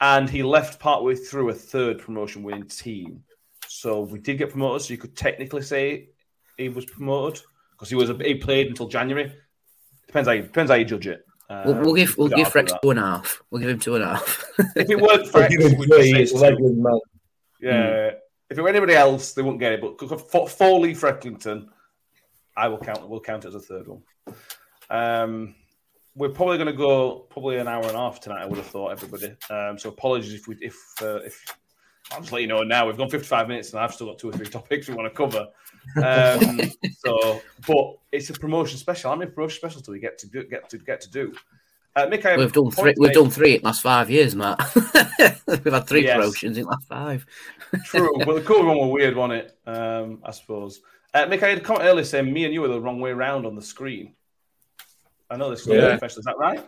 and he left partway through a third promotion winning team. So we did get promoted. So you could technically say he was promoted because he was a, he played until January. Depends how you, depends how you judge it. We'll, we'll Um, give we'll give can't argue Frex that. two and a half. We'll give him two and a half. If it weren't (laughs) I'll give Frex, him we'd just three. say it's two. man. Yeah. If it were anybody else, they wouldn't get it. But for, for Lee Frecklington, I will count. We'll count it as a third one. Um, we're probably going to go probably an hour and a half tonight. I would have thought everybody. Um, so apologies if we if uh, if I'll just let you know now. We've gone 55 minutes and I've still got two or three (laughs) topics we want to cover. (laughs) Um, so, but it's a promotion special. How many promotion specials do we get to do, get to get to do? Uh, Mick, I have we've done point three. We've make. done three in the last five years, Matt. (laughs) we've had three Yes. promotions in the last five. True, but the cool one were weird, wasn't it? Um, I suppose. Uh, Mick, I had a comment earlier saying me and you were the wrong way around on the screen. I know this is Yeah. professional. Is that right?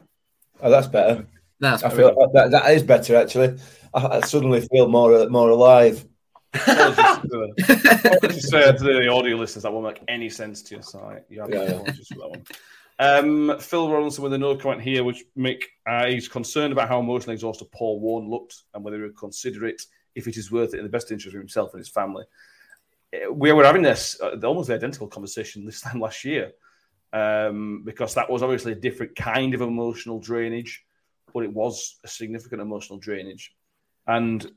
Oh, that's better. That's I feel that, that is better actually. I, I suddenly feel more more alive. Apologies to the- apologies to to the audio listeners. That won't make any sense to you. So I- you have Yeah, yeah. apologies for that one. Um, Phil Robinson with another comment here, which Mick uh, he's concerned about how emotionally exhausted Paul Warne looked and whether he would consider it if it is worth it in the best interest of himself and his family. Uh, We were having this uh, almost the identical conversation this (laughs) time last year um, because that was obviously a different kind of emotional drainage, but it was a significant emotional drainage, and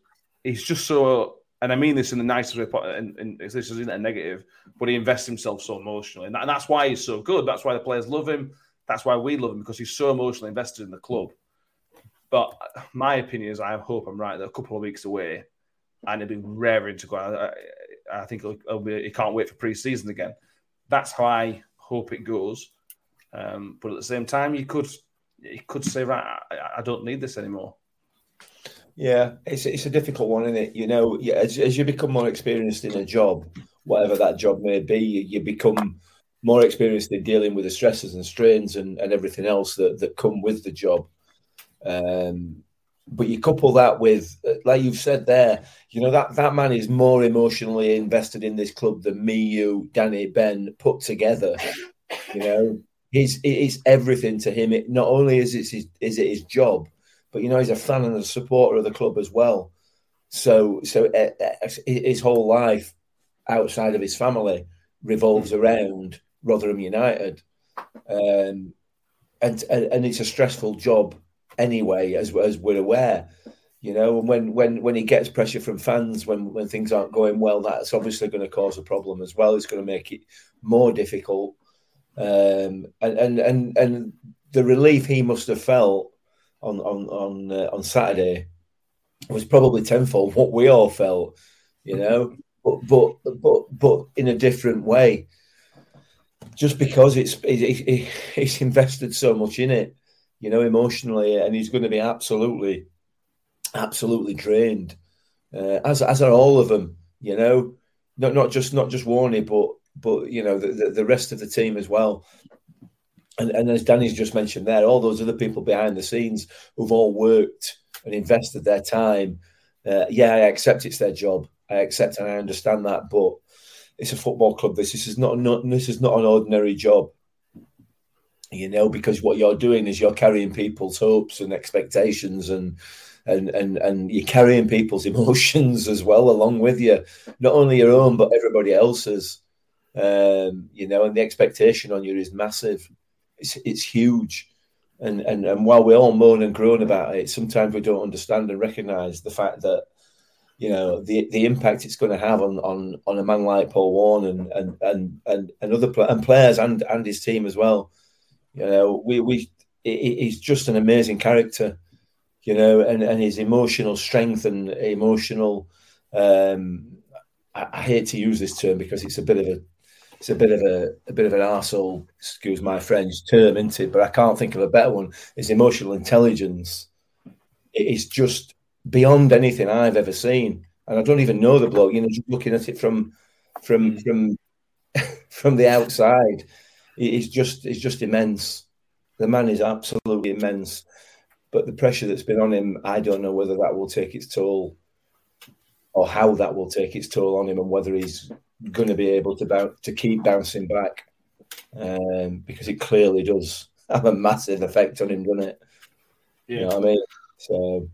he's just so. And I mean this in the nicest way, and, and this isn't a negative, but he invests himself so emotionally, and, that, and that's why he's so good. That's why the players love him. That's why we love him because he's so emotionally invested in the club. But my opinion is, I hope I'm right. They're a couple of weeks away, and it'll be raring to go. I, I- think it'll, it'll be. He can't wait for pre-season again. That's how I hope it goes. Um, but at the same time, you could you could say, right, I, I don't need this anymore. Yeah, it's it's a difficult one, isn't it? You know, yeah, as, as you become more experienced in a job, whatever that job may be, you, you become more experienced in dealing with the stresses and strains and, and everything else that, that come with the job. Um, but you couple that with, uh, like you've said there, you know that that man is more emotionally invested in this club than me, you, Danny, Ben put together. You know, he's it's everything to him. It not only is it his is it his job, but you know he's a fan and a supporter of the club as well. So so uh, uh, his whole life outside of his family revolves around Rotherham United, um, and, and and it's a stressful job anyway, as as we're aware. You know, and when when when he gets pressure from fans when when things aren't going well, that's obviously going to cause a problem as well. It's going to make it more difficult. Um, and and and and the relief he must have felt on on on uh, on Saturday was probably tenfold what we all felt, you know. But but but but in a different way, just because it's it, it's invested so much in it, you know, emotionally, and he's going to be absolutely, absolutely drained, uh, as as are all of them, you know, not not just not just Warney, but but you know the, the, rest of the team as well. And, and as Danny's just mentioned there, all those other people behind the scenes who've all worked and invested their time. Uh, yeah, I accept it's their job. I accept and I understand that, but it's a football club. This, this is not, not this is not an ordinary job. You know, because what you're doing is you're carrying people's hopes and expectations and and and and you're carrying people's (laughs) emotions as well along with you, not only your own but everybody else's. Um, you know, and the expectation on you is massive. It's it's huge, and and and while we all moan and groan about it, sometimes we don't understand and recognise the fact that you know the the impact it's going to have on on on a man like Paul Warne and and and and, and other pl- and players and and his team as well. You know, we we he's just an amazing character. You know, and and his emotional strength and emotional. Um, I, I hate to use this term because it's a bit of a it's a bit of a, a bit of an arsehole, excuse my French term, isn't it? But I can't think of a better one. Is emotional intelligence. It is just beyond anything I've ever seen, and I don't even know the bloke. You know, just looking at it from from mm. from (laughs) from the outside, it's just it's just immense. The man is absolutely immense, but the pressure that's been on him, I don't know whether that will take its toll, or how that will take its toll on him, and whether he's going to be able to bounce, to keep bouncing back, um, because it clearly does have a massive effect on him, doesn't it? Yeah. You know what I mean? So.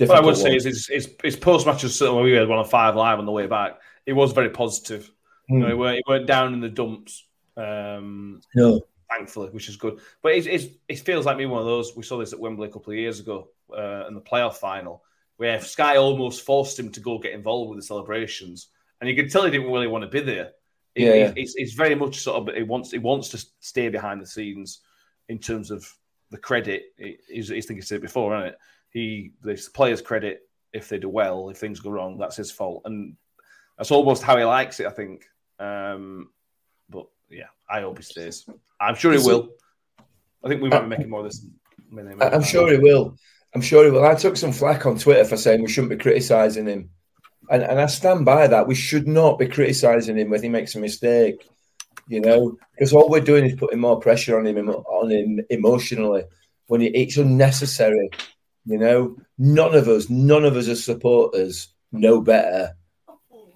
What I would say is his, his, his post matches when we had one on five live on the way back, it was very positive. Mm. You know, he weren't, he weren't down in the dumps. Um, no, thankfully, which is good. But it, it, it feels like me one of those. We saw this at Wembley a couple of years ago uh, in the playoff final, where Sky almost forced him to go get involved with the celebrations, and you could tell he didn't really want to be there. He, Yeah, yeah. He's, he's very much sort of he wants he wants to stay behind the scenes in terms of the credit. He's, he's thinking said it before, isn't it? He the players credit if they do well. If things go wrong, that's his fault, and that's almost how he likes it. I think. Um, but yeah, I hope he stays. I'm sure he will. I think we might be making more of this. I'm sure he will. I'm sure he will. I took some flack on Twitter for saying we shouldn't be criticising him, and and I stand by that. We should not be criticising him when he makes a mistake, you know, because all we're doing is putting more pressure on him on him emotionally when it, it's unnecessary. You know, none of us, none of us as supporters know better,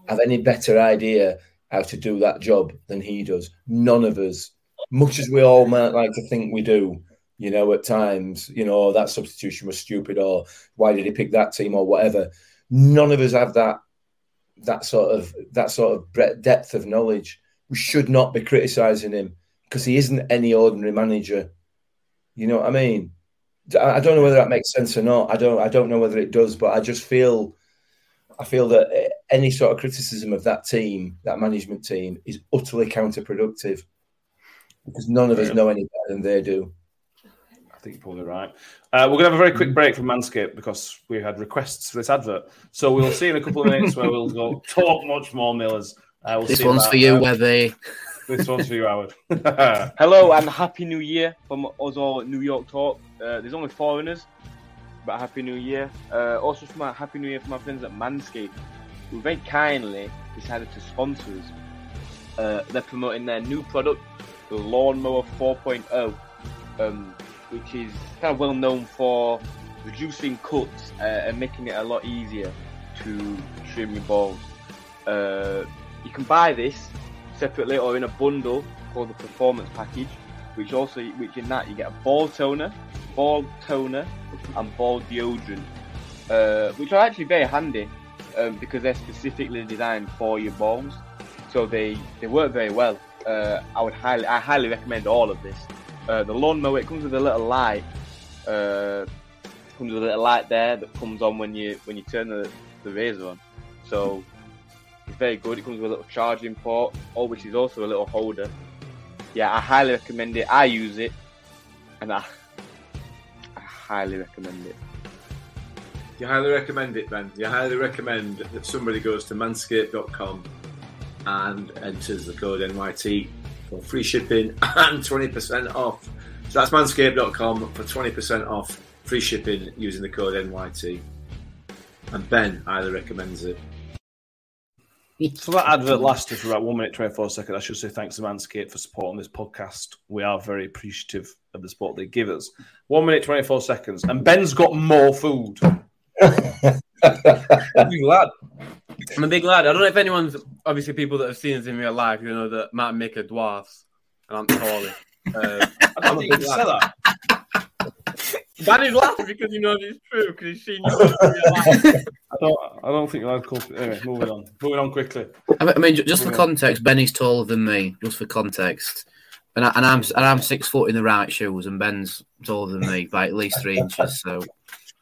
have any better idea how to do that job than he does. None of us, much as we all might like to think we do you know, at times, you know, "Oh, that substitution was stupid, or why did he pick that team, or whatever. None of us have that that sort of that sort of breadth, depth of knowledge. We should not be criticising him because he isn't any ordinary manager. You know what I mean? I don't know whether that makes sense or not. I don't. I don't know whether it does, but I just feel, I feel that eh, any sort of criticism of that team, that management team, is utterly counterproductive because none of us know any better than they do. I think you're probably right. Uh, we're going to have a very quick break from Manscaped because we had requests for this advert. So we'll see in a couple of minutes where we'll go (laughs) talk much more Millers. Uh, we'll This see one's for you, uh, Webby. This one's for you, Howard. (laughs) Hello and happy new year from us all at New York Talk. Uh, there's only foreigners, but happy new year. Uh, also, from my happy new year from my friends at Manscaped, who very kindly decided to sponsor us. Uh, they're promoting their new product, the Lawnmower 4.0, um, which is kind of well known for reducing cuts uh, and making it a lot easier to trim your balls. Uh, you can buy this separately or in a bundle called the Performance Package, which also, which in that you get a ball toner, ball toner, and ball deodorant, uh, which are actually very handy um, because they're specifically designed for your balls, so they they work very well. Uh, I would highly, I highly recommend all of this. Uh, the lawnmower it comes with a little light, uh, comes with a little light there that comes on when you when you turn the, the razor on. So it's very good. It comes with a little charging port, or which is also a little holder. Yeah, I highly recommend it. I use it, and I, highly recommend it. You highly recommend it, Ben. You highly recommend that somebody goes to manscaped.com and enters the code NYT for free shipping (laughs) and 20% off. So that's manscaped.com for 20% off free shipping using the code NYT. And Ben highly recommends it. So that advert lasted for about one minute, 24 seconds. I should say thanks to Manscaped for supporting this podcast. We are very appreciative of the support they give us. One minute, 24 seconds. And Ben's got more food. (laughs) big lad. I'm a big lad. I don't know if anyone's obviously people that have seen us in real life, you know that Matt and Mick are dwarfs and (laughs) I'm taller. Uh, I don't think you can that. Dan laughing because he knows it's true because he's seen you in real life. (laughs) I don't, I don't think you're allowed to call. Anyway, moving on. Moving on quickly. I mean, I mean, ju- just for context, Benny's taller than me. Just for context, and, I, and I'm and I'm six foot in the right shoes, and Ben's taller than me by at least three inches. So,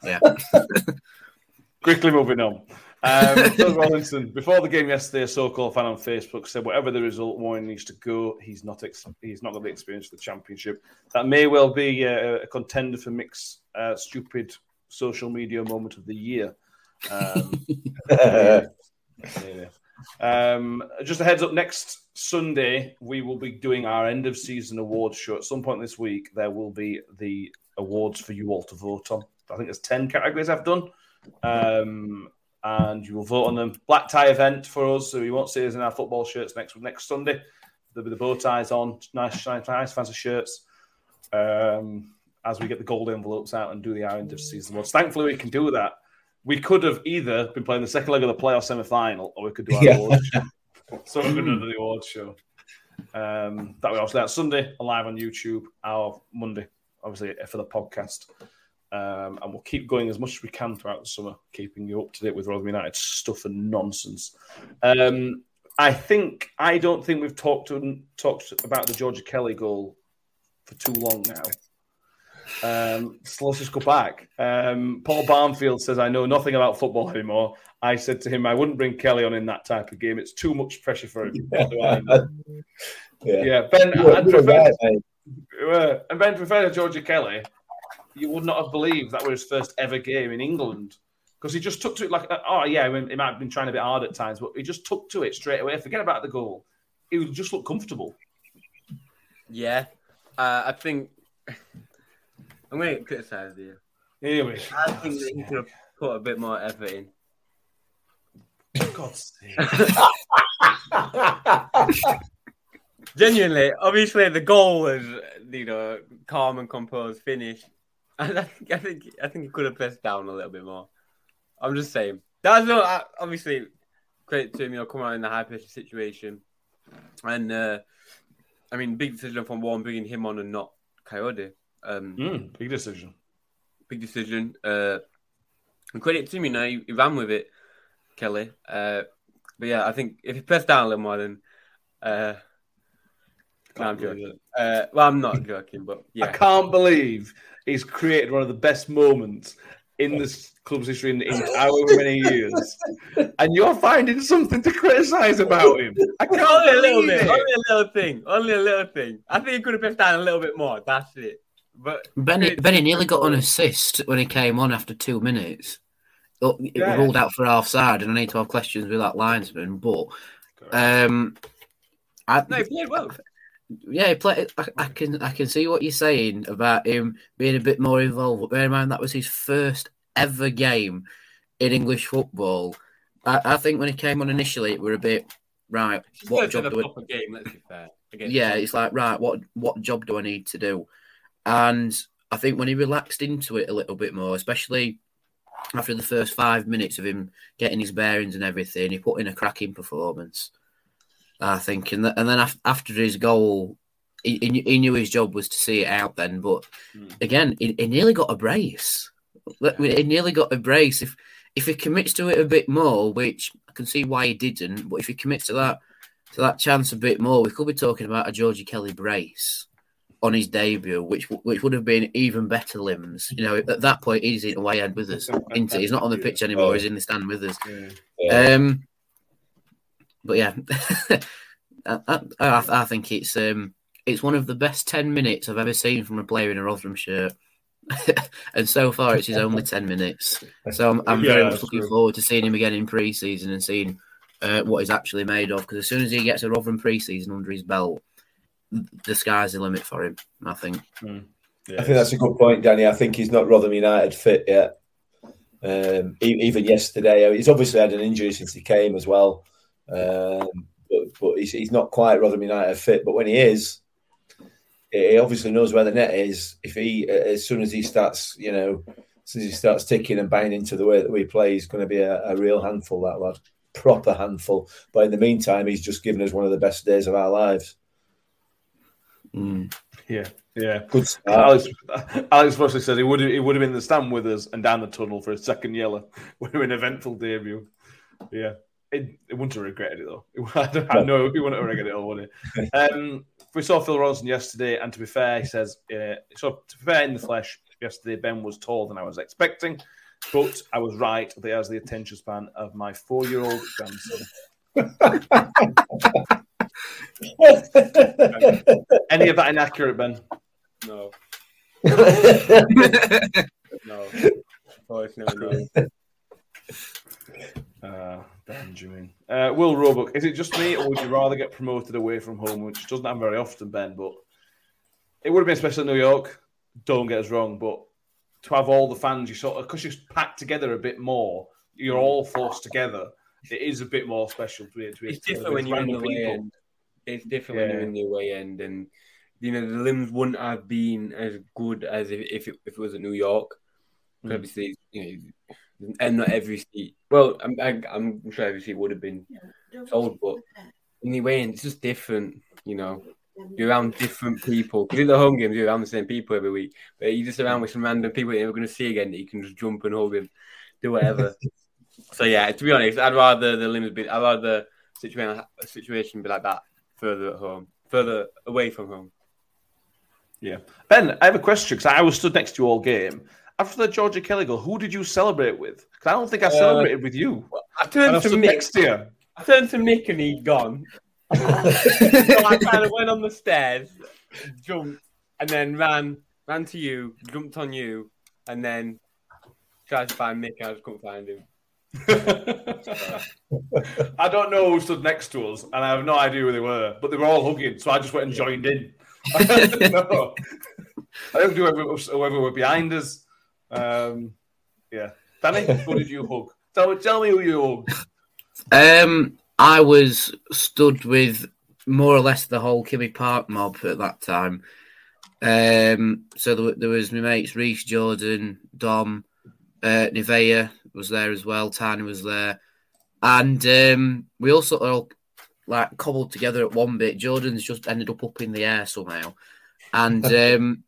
yeah. (laughs) Quickly moving on. Um, (laughs) Rollinson, before the game yesterday, a so-called fan on Facebook said, "Whatever the result, Warne needs to go. He's not. Ex- he's not going to be experienced for the championship. That may well be uh, a contender for Mick's uh, stupid social media moment of the year." Um, (laughs) yeah. Um, just a heads up: next Sunday we will be doing our end of season awards show. At some point this week, there will be the awards for you all to vote on. I think there's ten categories I've done. Um, and you will vote on them. Black tie event for us, so you won't see us in our football shirts next next Sunday. There'll be the bow ties on, nice, nice, nice fancy shirts. Um, as we get the gold envelopes out and do the end of season awards. Thankfully, we can do that. We could have either been playing the second leg of the playoff semi final, or we could do our Yeah. awards show. (laughs) So we're going to do the awards show. Um, that way, obviously, that's Sunday, live on YouTube, our Monday, obviously, for the podcast. Um, and we'll keep going as much as we can throughout the summer, keeping you up to date with Rotherham United stuff and nonsense. Um, I think I don't think we've talked to, talked about the Georgie Kelly goal for too long now. Um, so let's just go back. Um, Paul Barnfield says, "I know nothing about football anymore." I said to him, "I wouldn't bring Kelly on in that type of game. It's too much pressure for him." (laughs) What do I know? yeah. yeah, Ben, You were- I'd you were prefer uh, and Ben, to be Georgie Kelly, you would not have believed that was his first ever game in England because he just took to it like, oh yeah, he might have been trying a bit hard at times, but he just took to it straight away. Forget about the goal; he would just look comfortable. Yeah, uh, I think (laughs) I'm going to criticize you. Anyway, I think that he could have put a bit more effort in. God's sake. (laughs) Genuinely, obviously, the goal was you know calm and composed finish. I think I think I think he could have pressed down a little bit more. I'm just saying. That's not uh, obviously credit to him, you know, coming out in the high pressure situation, and uh, I mean, big decision from Warne bringing him on and not Kayode. Um, Mm, big decision. big decision. Uh, and credit to him, you know, he, he ran with it, Kelly. Uh, but yeah, I think if he pressed down a little more, then. Uh, no, I'm joking. Uh, well, I'm not joking, but yeah. I can't believe he's created one of the best moments in this club's history in, in however many years, and you're finding something to criticise about him. I can't Only a little bit, it. only a little thing, only a little thing. I think he could have pressed down a little bit more. That's it. But Benny, Benny nearly got an assist when he came on after two minutes. It Yeah. ruled out for offside, and I need to have questions with that linesman. But um, I, no, he played well. Yeah, he played. I, I can I can see what you're saying about him being a bit more involved. But bear in mind that was his first ever game in English football. I, I think when he came on initially, it were a bit right. He's What job do I? game. Let's be fair. Yeah, it's like right, what what job do I need to do? And I think when he relaxed into it a little bit more, especially after the first five minutes of him getting his bearings and everything, he put in a cracking performance. I think, and, th- and then af- after his goal, he, he knew- he knew his job was to see it out. Then, but again, he, he nearly got a brace. Look, He nearly got a brace. If if he commits to it a bit more, which I can see why he didn't, but if he commits to that to that chance a bit more, we could be talking about a Georgie Kelly brace on his debut, which which would have been even better limbs. You know, at that point, he's in away end with us. He's not on the pitch anymore. He's in the stand with us. Yeah. Um, but yeah, (laughs) I, I, I I think it's um, it's one of the best ten minutes I've ever seen from a player in a Rotherham shirt. (laughs) and so far it's his (laughs) only ten minutes. So I'm, I'm very much looking true. forward to seeing him again in pre-season and seeing uh, what he's actually made of. Because as soon as he gets a Rotherham pre-season under his belt, the sky's the limit for him. I think. I think that's a good point, Danny. I think he's not Rotherham United fit yet. Um, even yesterday, he's obviously had an injury since he came as well. Um, but but he's, he's not quite Rotherham United fit. But when he is, he obviously knows where the net is. If he, as soon as he starts, you know, as soon as he starts ticking and banging into the way that we play, he's going to be a, a real handful. That lad, proper handful. But in the meantime, he's just given us one of the best days of our lives. Mm. Yeah, yeah. Good start. Alex, Alex Russell said he would he would have been in the stand with us and down the tunnel for a second yellow. (laughs) We were an eventful debut. Yeah, it, it wouldn't have regretted it though. (laughs) I, don't, I know he wouldn't have regretted it, all, would he? (laughs) Um, we saw Phil Ronson yesterday, and to be fair, he says uh, so. To be fair, in the flesh, yesterday Ben was taller than I was expecting, but I was right that he has the attention span of my four-year-old grandson. (laughs) Any of that inaccurate, Ben? No. No. Unfortunately, no. Uh, Benjamin. Uh, Will Roebuck, is it just me, or would you rather get promoted away from home, which doesn't happen very often, Ben? But it would have been special in New York. Don't get us wrong, but to have all the fans, you sort of because you're packed together a bit more, you're all forced together. It is a bit more special to be. To be It's different when you're in the away end. It's different when you're in the away end, and you know the limbs wouldn't have been as good as if if it, if it was at New York. Mm. Obviously, you know, and not every seat. Well, I'm I, I'm sure every seat would have been sold, but in the away it's just different. You know, you're around different people. Because in the home games, you're around the same people every week, but you're just around with some random people you're never going to see again that you can just jump and hug and do whatever. (laughs) so yeah, to be honest, I'd rather the limit be. I'd rather the situation a situation be like that further at home, further away from home. Yeah, Ben, I have a question because I was stood next to you all game. After the Georgie Kelly goal, who did you celebrate with? Because I don't think I Uh, celebrated with you. I And I turned to stood Mick. next to you. I turned to Mick and he'd gone. (laughs) so I kind of went on the stairs, jumped, and then ran ran to you, jumped on you, and then tried to find Mick. I just couldn't find him. (laughs) I don't know who stood next to us, and I have no idea who they were, but they were all hugging, so I just went and joined in. no. (laughs) I don't do whoever, whoever were behind us. Um, yeah. Danny, who did you hug? Tell, tell me who you hugged. Um, I was stood with more or less the whole Kimmy Park mob at that time. Um, so there, there was my mates Reese, Jordan, Dom, uh, Nivea was there as well. Tiny was there, and um, we also all like cobbled together at one bit. Jordan's just ended up up in the air somehow, and (laughs) um,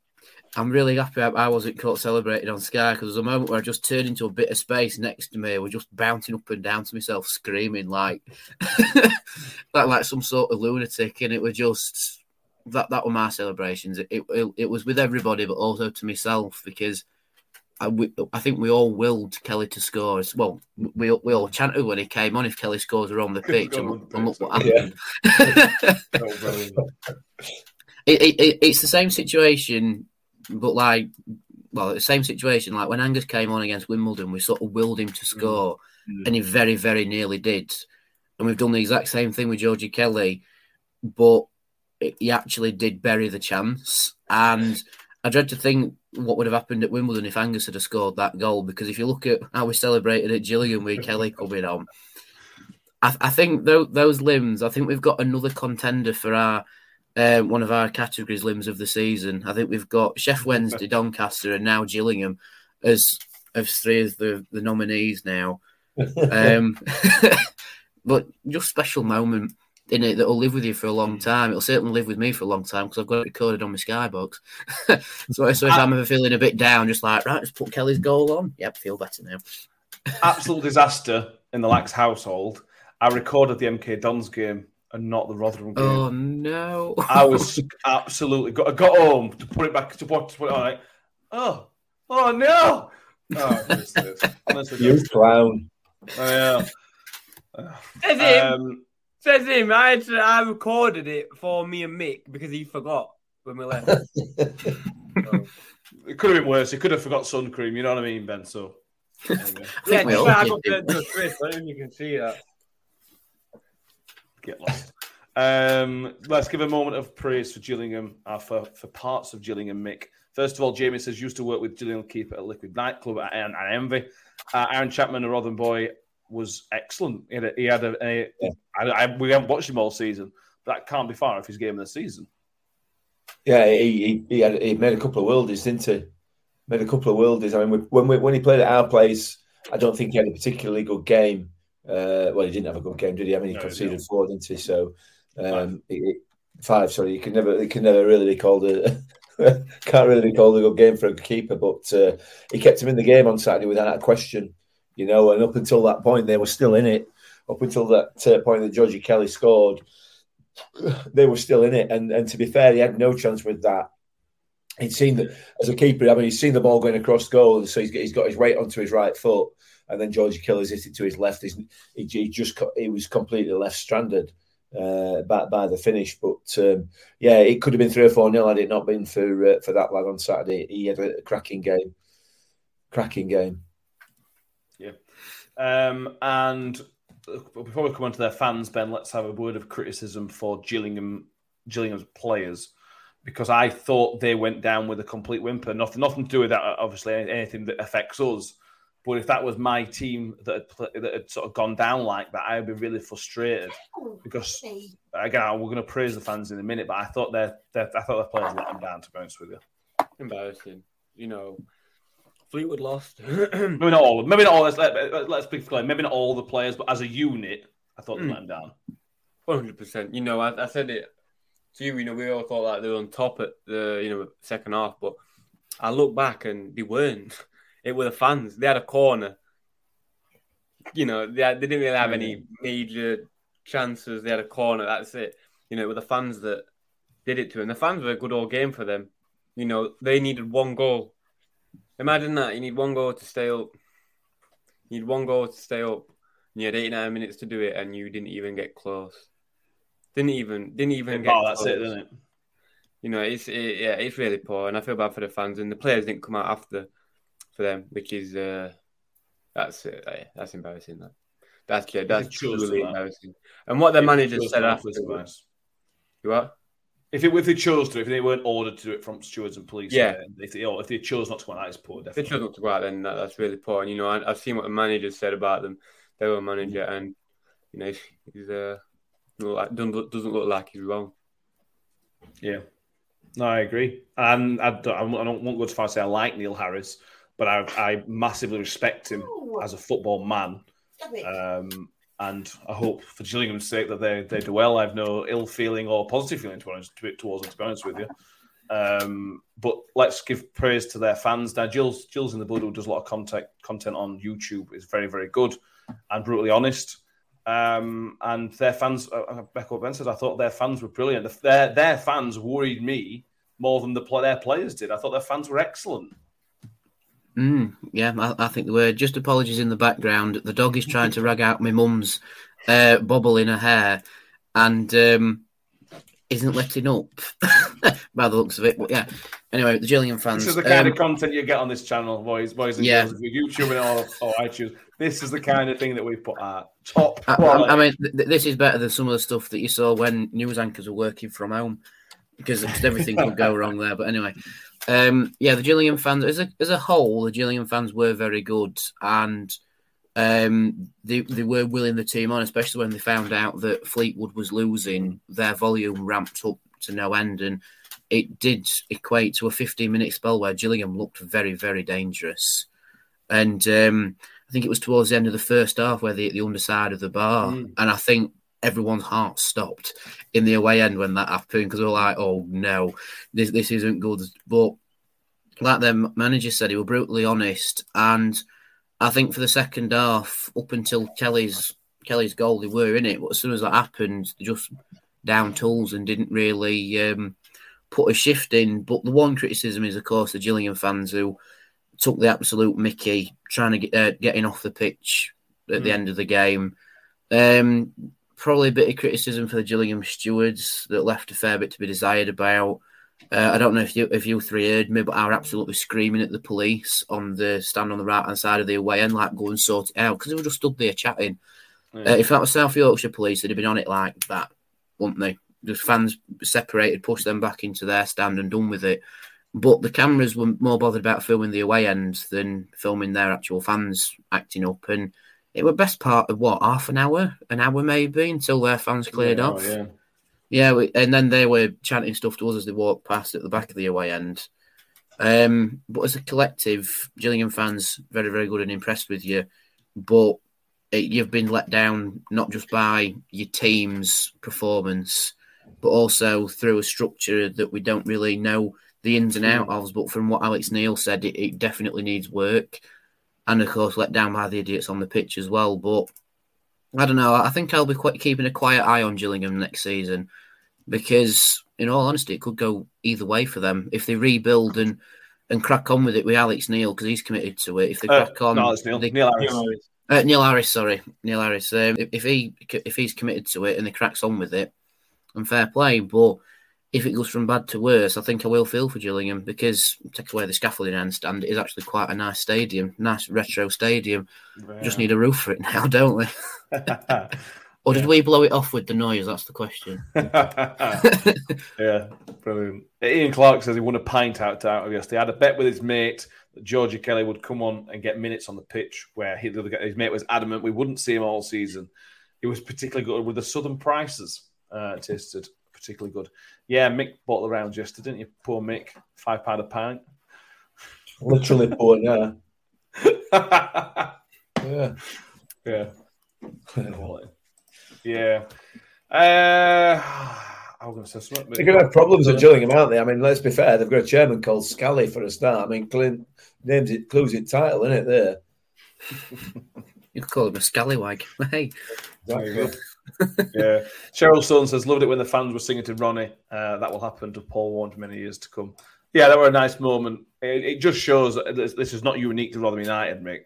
I'm really happy I, I wasn't caught celebrating on Sky because there was a moment where I just turned into a bit of space next to me. We're just bouncing up and down to myself, screaming like (laughs) like like some sort of lunatic, and it was just that that were my celebrations. It it, it was with everybody, but also to myself because. I, we, I think we all willed Kelly to score. as- Well, we we all chanted when he came on if Kelly scores are on the (laughs) pitch, and, look- and look what happened. (laughs) Oh, brilliant. it, it, it, it's the same situation, but like, well, the same situation. Like when Angus came on against Wimbledon, we sort of willed him to score, Mm. and he very, very nearly did. And we've done the exact same thing with Georgie Kelly, but he actually did bury the chance. And I dread to think what would have happened at Wimbledon if Angus had scored that goal. Because if you look at how we celebrated at Gillingham with Kelly (laughs) coming on, I, I think tho- those limbs. I think we've got another contender for our um, one of our categories limbs of the season. I think we've got Sheff (laughs) Wednesday, Doncaster, and now Gillingham as as three of the, the nominees now. Um, (laughs) but just special moment in it that will live with you for a long time. It'll certainly live with me for a long time because I've got it recorded on my Skybox. (laughs) so, so if I'm ever feeling a bit down, just like right, just put Kelly's goal on. Yep, feel better now. Absolute disaster in the Lax household. I recorded the MK Dons game and not the Rotherham game. Oh no! I was absolutely got, I got home to put it back to what to put it on. Like, oh, oh no! Oh, honestly, honestly, You clown. Oh, yeah. Says him. Um, Says him. I had to, I recorded it for me and Mick because he forgot when we left. So, (laughs) It could have been worse. He could have forgot sun cream. You know what I mean, Ben? So there you go. I think we all (laughs) I did, got didn't the, we? the Chris, I don't know if you can see that. Get lost. Um, let's give a moment of praise for Gillingham, uh, for, for parts of Gillingham, Mick. First of all, Jamie says, used to work with Gillingham keeper at Liquid Nightclub and, Envy. Uh, Aaron Chapman, a Rotherham boy, was excellent. He had a, he had a, a I, I, we haven't watched him all season, that can't be far off his game of the season. Yeah, he he, he, had, he made a couple of worldies, didn't he? Made a couple of worldies. I mean, when we, when he played at our place, I don't think he had a particularly good game. Uh, well, he didn't have a good game, did he? I mean, he No, conceded didn't. four, didn't he? So um, he- five. Sorry, you can never, you can never really be called a. (laughs) can't really be called a good game for a keeper, but uh, he kept him in the game on Saturday without a question. You know, and up until that point, they were still in it. Up until that uh, point that Georgie Kelly scored, (sighs) they were still in it. And and to be fair, he had no chance with that. He'd seen that as a keeper. I mean, he's seen the ball going across goal, and so he's he's got his weight onto his right foot, and then Georgie Kelly's hit it to his left. He, he just he was completely left stranded uh, by by the finish. But um, yeah, it could have been three or four nil had it not been for uh, for that lad on Saturday. He had a cracking game, cracking game. Yeah, um, and before we come on to their fans, Ben, let's have a word of criticism for Gillingham, Gillingham's players, because I thought they went down with a complete whimper. Nothing, nothing to do with that. Obviously, anything that affects us. But if that was my team that had, pl- that had sort of gone down like that, I would be really frustrated because again, we're going to praise the fans in a minute. But I thought their, their I thought the players let them down. To be honest with you, Embarrassing. You know, Fleetwood lost. (clears throat) maybe not all. Maybe not all. Let's, let, let's be clear. Maybe not all the players, but as a unit, I thought they hmm. let them down. Hundred percent. You know, I, I said it to you. You know, we all thought like they were on top at the you know second half, but I look back and they weren't. (laughs) It were the fans. They had a corner. You know, they, had, they didn't really have any major chances. They had a corner. That's it. You know, it were the fans that did it to them. The fans were a good old game for them. You know, they needed one goal. Imagine that. You need one goal to stay up. You need one goal to stay up. And you had 89 minutes to do it, and you didn't even get close. Didn't even didn't even get. Oh, that's it, close. isn't it? You know, it's it, yeah, it's really poor, and I feel bad for the fans and the players didn't come out after for them, which is uh, that's uh, that's embarrassing. That that's yeah, that's truly embarrassing. And what their If manager said to, after, police advice. you what? If, it, if they chose to, if they weren't ordered to do it from stewards and police, Yeah. uh, if they, or if they chose not to go on, that is poor. If they chose not to go out, then that, that's really poor. And you know, I, I've seen what the manager said about them. They were a manager, and you know, (laughs) he's uh, doesn't look, doesn't look like he's wrong. Yeah, no, I agree, and I don't, I don't want to go as far as say I like Neil Harris, but I, I massively respect him as a football man, um, and I hope for Gillingham's sake that they they do well. I have no ill feeling or positive feeling towards towards them, to be honest with you. Um, but let's give praise to their fans. Now, Jill's Jill's in the Blood, who does a lot of content content on YouTube, is very very good and brutally honest. Um, and their fans, uh, Becca Ben said, I thought their fans were brilliant. Their their fans worried me more than the their players did. I thought their fans were excellent. Mm, yeah, I, I think they were. Just apologies in the background. The dog is trying to rag out my mum's uh, bobble in her hair and um, isn't letting up (laughs) by the looks of it. But yeah, anyway, the Gillingham fans. This is the kind um, of content you get on this channel, boys, boys and Yeah. girls. If you're YouTubing or, iTunes, this is the kind of thing that we put out. Top I. I mean, th- this is better than some of the stuff that you saw when news anchors were working from home because everything could go wrong there. But anyway, um, yeah, the Gillingham fans as a as a whole, the Gillingham fans were very good, and um, they they were willing the team on, especially when they found out that Fleetwood was losing. Their volume ramped up to no end, and it did equate to a 15 minute spell where Gillingham looked very very dangerous, and. Um, I think it was towards the end of the first half where the, the underside of the bar, Mm. and I think everyone's heart stopped in the away end when that happened because they were like, "Oh no, this this isn't good." But like their manager said, he was brutally honest, and I think for the second half, up until Kelly's Kelly's goal, they were in it. But as soon as that happened, they just down tools and didn't really um, put a shift in. But the one criticism is, of course, the Gillingham fans who took the absolute Mickey trying to get uh, getting off the pitch at the Mm. end of the game. Um, probably a bit of criticism for the Gillingham stewards that left a fair bit to be desired about. Uh, I don't know if you if you three heard me, but I were absolutely screaming at the police on the stand on the right hand side of the away end, like go and sort it out because they were just stood there chatting. Uh, if that was South Yorkshire police, they'd have been on it like that, wouldn't they? The fans separated, pushed them back into their stand and done with it. But the cameras were more bothered about filming the away end than filming their actual fans acting up. And it were best part of what half an hour, an hour maybe, until their fans cleared Yeah, off. oh, yeah. Yeah, we, and then they were chanting stuff to us as they walked past at the back of the away end. Um, but as a collective, Gillingham fans very, very good and impressed with you. But it, you've been let down not just by your team's performance, but also through a structure that we don't really know the ins and outs of. But from what Alex Neil said, it, it definitely needs work, and of course let down by the idiots on the pitch as well. But I don't know. I think I'll be quite keeping a quiet eye on Gillingham next season because, in all honesty, it could go either way for them if they rebuild and and crack on with it with Alex Neil because he's committed to it. If they Uh, crack on, no, it's Neil. they- Neil Harris. uh, Neil Harris, sorry, Neil Harris. Um, if, if he if he's committed to it and he cracks on with it, and fair play. But if it goes from bad to worse, I think I will feel for Gillingham because take away the scaffolding handstand, it is actually quite a nice stadium, nice retro stadium. Just need a roof for it (laughs) now, don't we? (laughs) or did we blow it off with the noise? That's the question. (laughs) yeah, brilliant. Ian Clark says he won a pint out, out of yesterday. He had a bet with his mate that Georgie Kelly would come on and get minutes on the pitch, where he, the other guy- his mate was adamant we wouldn't see him all season. He was particularly good with the Southern prices. Uh, tasted particularly good. Yeah, Mick bought the rounds yesterday, didn't you? Poor Mick, five pound a pint. Literally poor, yeah. (laughs) yeah. Yeah. yeah. Uh, I was going to say something. but- They're going to have problems at Gillingham, aren't they? I mean, let's be fair. They've got a chairman called Scally for a start. I mean, Clint names it, clues it title, isn't it? There. You could call him a scallywag. (laughs) Hey, There you go. Yeah. Cheryl Stone says, loved it when the fans were singing to Ronnie. Uh, that will happen to Paul Warne for many years to come. Yeah, that were a nice moment. It, it just shows that this, this is not unique to Rotherham United, Mick,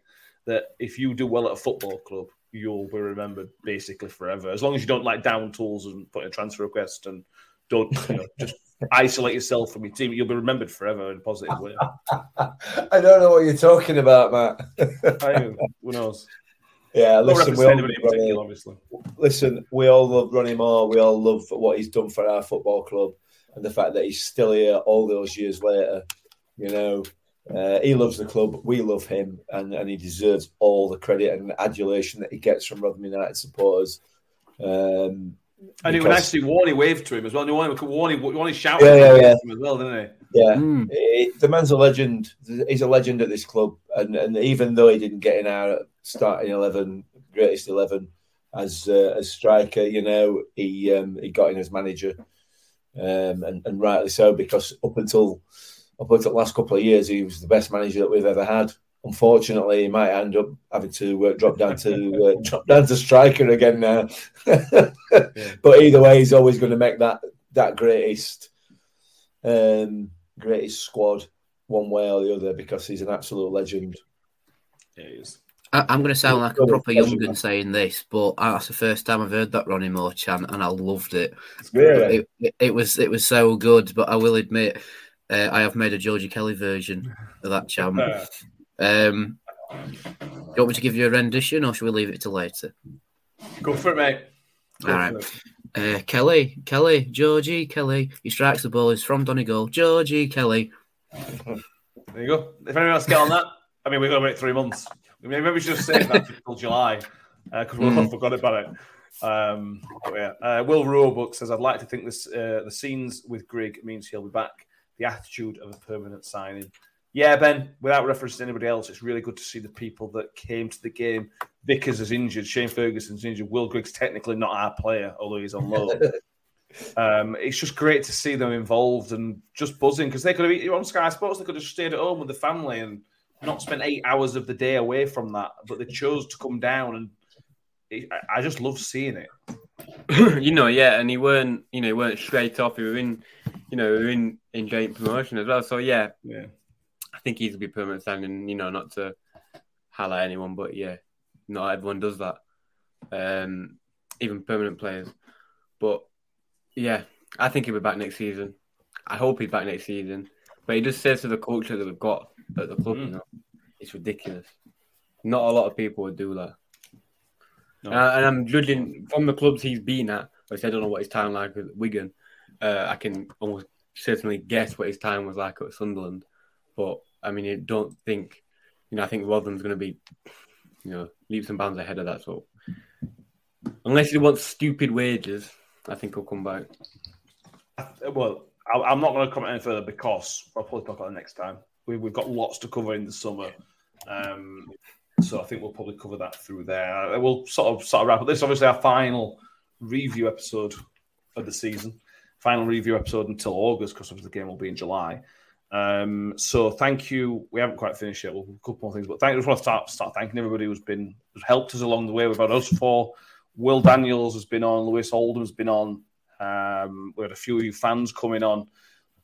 that if you do well at a football club, you'll be remembered basically forever. As long as you don't like down tools and put in a transfer request and don't you know, just (laughs) isolate yourself from your team, you'll be remembered forever in a positive way. (laughs) I don't know what you're talking about, Matt. I- Who knows? Yeah, listen, we all, in obviously. listen, we all love Ronnie Moore. We all love what he's done for our football club and the fact that he's still here all those years later. You know, uh, he loves the club. We love him, and, and he deserves all the credit and adulation that he gets from Rotherham United supporters. Um, And it was actually nice to Warney wave to him as well. And Warney, Warney, Warney shouted Yeah, yeah, to yeah. him as well, didn't he? Yeah, Mm. Eh, the man's a legend. He's a legend at this club, and and even though he didn't get in our starting eleven, greatest eleven as uh, as striker, you know, he um, he got in as manager, um, and and rightly so because up until up until the last couple of years, he was the best manager that we've ever had. Unfortunately, he might end up having to uh, drop down to uh, (laughs) drop down to striker again now. (laughs) But either way, he's always going to make that that greatest um, greatest squad one way or the other because he's an absolute legend. Yeah, he is. I, I'm going to sound like a proper pleasure, young'un saying this, but uh, that's the first time I've heard that Ronnie Moore chant, and I loved it. Really? It, it, it was it was so good, but I will admit, uh, I have made a Georgie Kelly version of that chant. Um, do you want me to give you a rendition, or should we leave it till later? Go for it, mate. Go All right. Uh, Kelly, Kelly, Georgie Kelly. He strikes the ball. He's from Donegal. Georgie Kelly. There you go. If anyone else get on that, I mean, we've got to wait three months. Maybe we should just save that till July because we'll Mm. have forgot about it. Um, but yeah. uh, Will Roebuck says, I'd like to think this uh, the scenes with Grigg means he'll be back. The attitude of a permanent signing. Yeah, Ben, without reference to anybody else, it's really good to see the people that came to the game. Vickers is injured, Shane Ferguson's injured, Will Grigg's technically not our player, although he's on loan. (laughs) um, it's just great to see them involved and just buzzing because they could have on Sky Sports. They could have stayed at home with the family and not spent eight hours of the day away from that, but they chose to come down, and it, I- I just love seeing it. (clears throat) you know, yeah, and he weren't, you know, he weren't straight off. He were in, you know, he were in in joint promotion as well. So yeah, Yeah, I think he's gonna be permanent signing. You know, not to highlight anyone, but yeah, not everyone does that. Um, even permanent players. But yeah, I think he'll be back next season. I hope he's back next season. But he just says to the culture that we've got at the club, Mm. you know, it's ridiculous. Not a lot of people would do that. No. And, I, I'm judging from the clubs he's been at, which I don't know what his time like with Wigan. Uh, I can almost certainly guess what his time was like at Sunderland. But I mean, I don't think, you know, I think Rotherham's going to be, you know, leaps and bounds ahead of that. So unless he wants stupid wages, I think he'll come back. Well, I'm not going to comment any further because I'll probably talk about it next time. We, we've got lots to cover in the summer, um, so I think we'll probably cover that through there. Uh, We'll sort of sort of wrap up. This is obviously our final review episode of the season, final review episode until August because the game will be in July. Um, so thank you. We haven't quite finished yet. We'll a couple more things, but thank. I just want to start start thanking everybody who's been who's helped us along the way. We've had us four. Will Daniels has been on. Lewis Oldham's been on. Um, we had a few of you fans coming on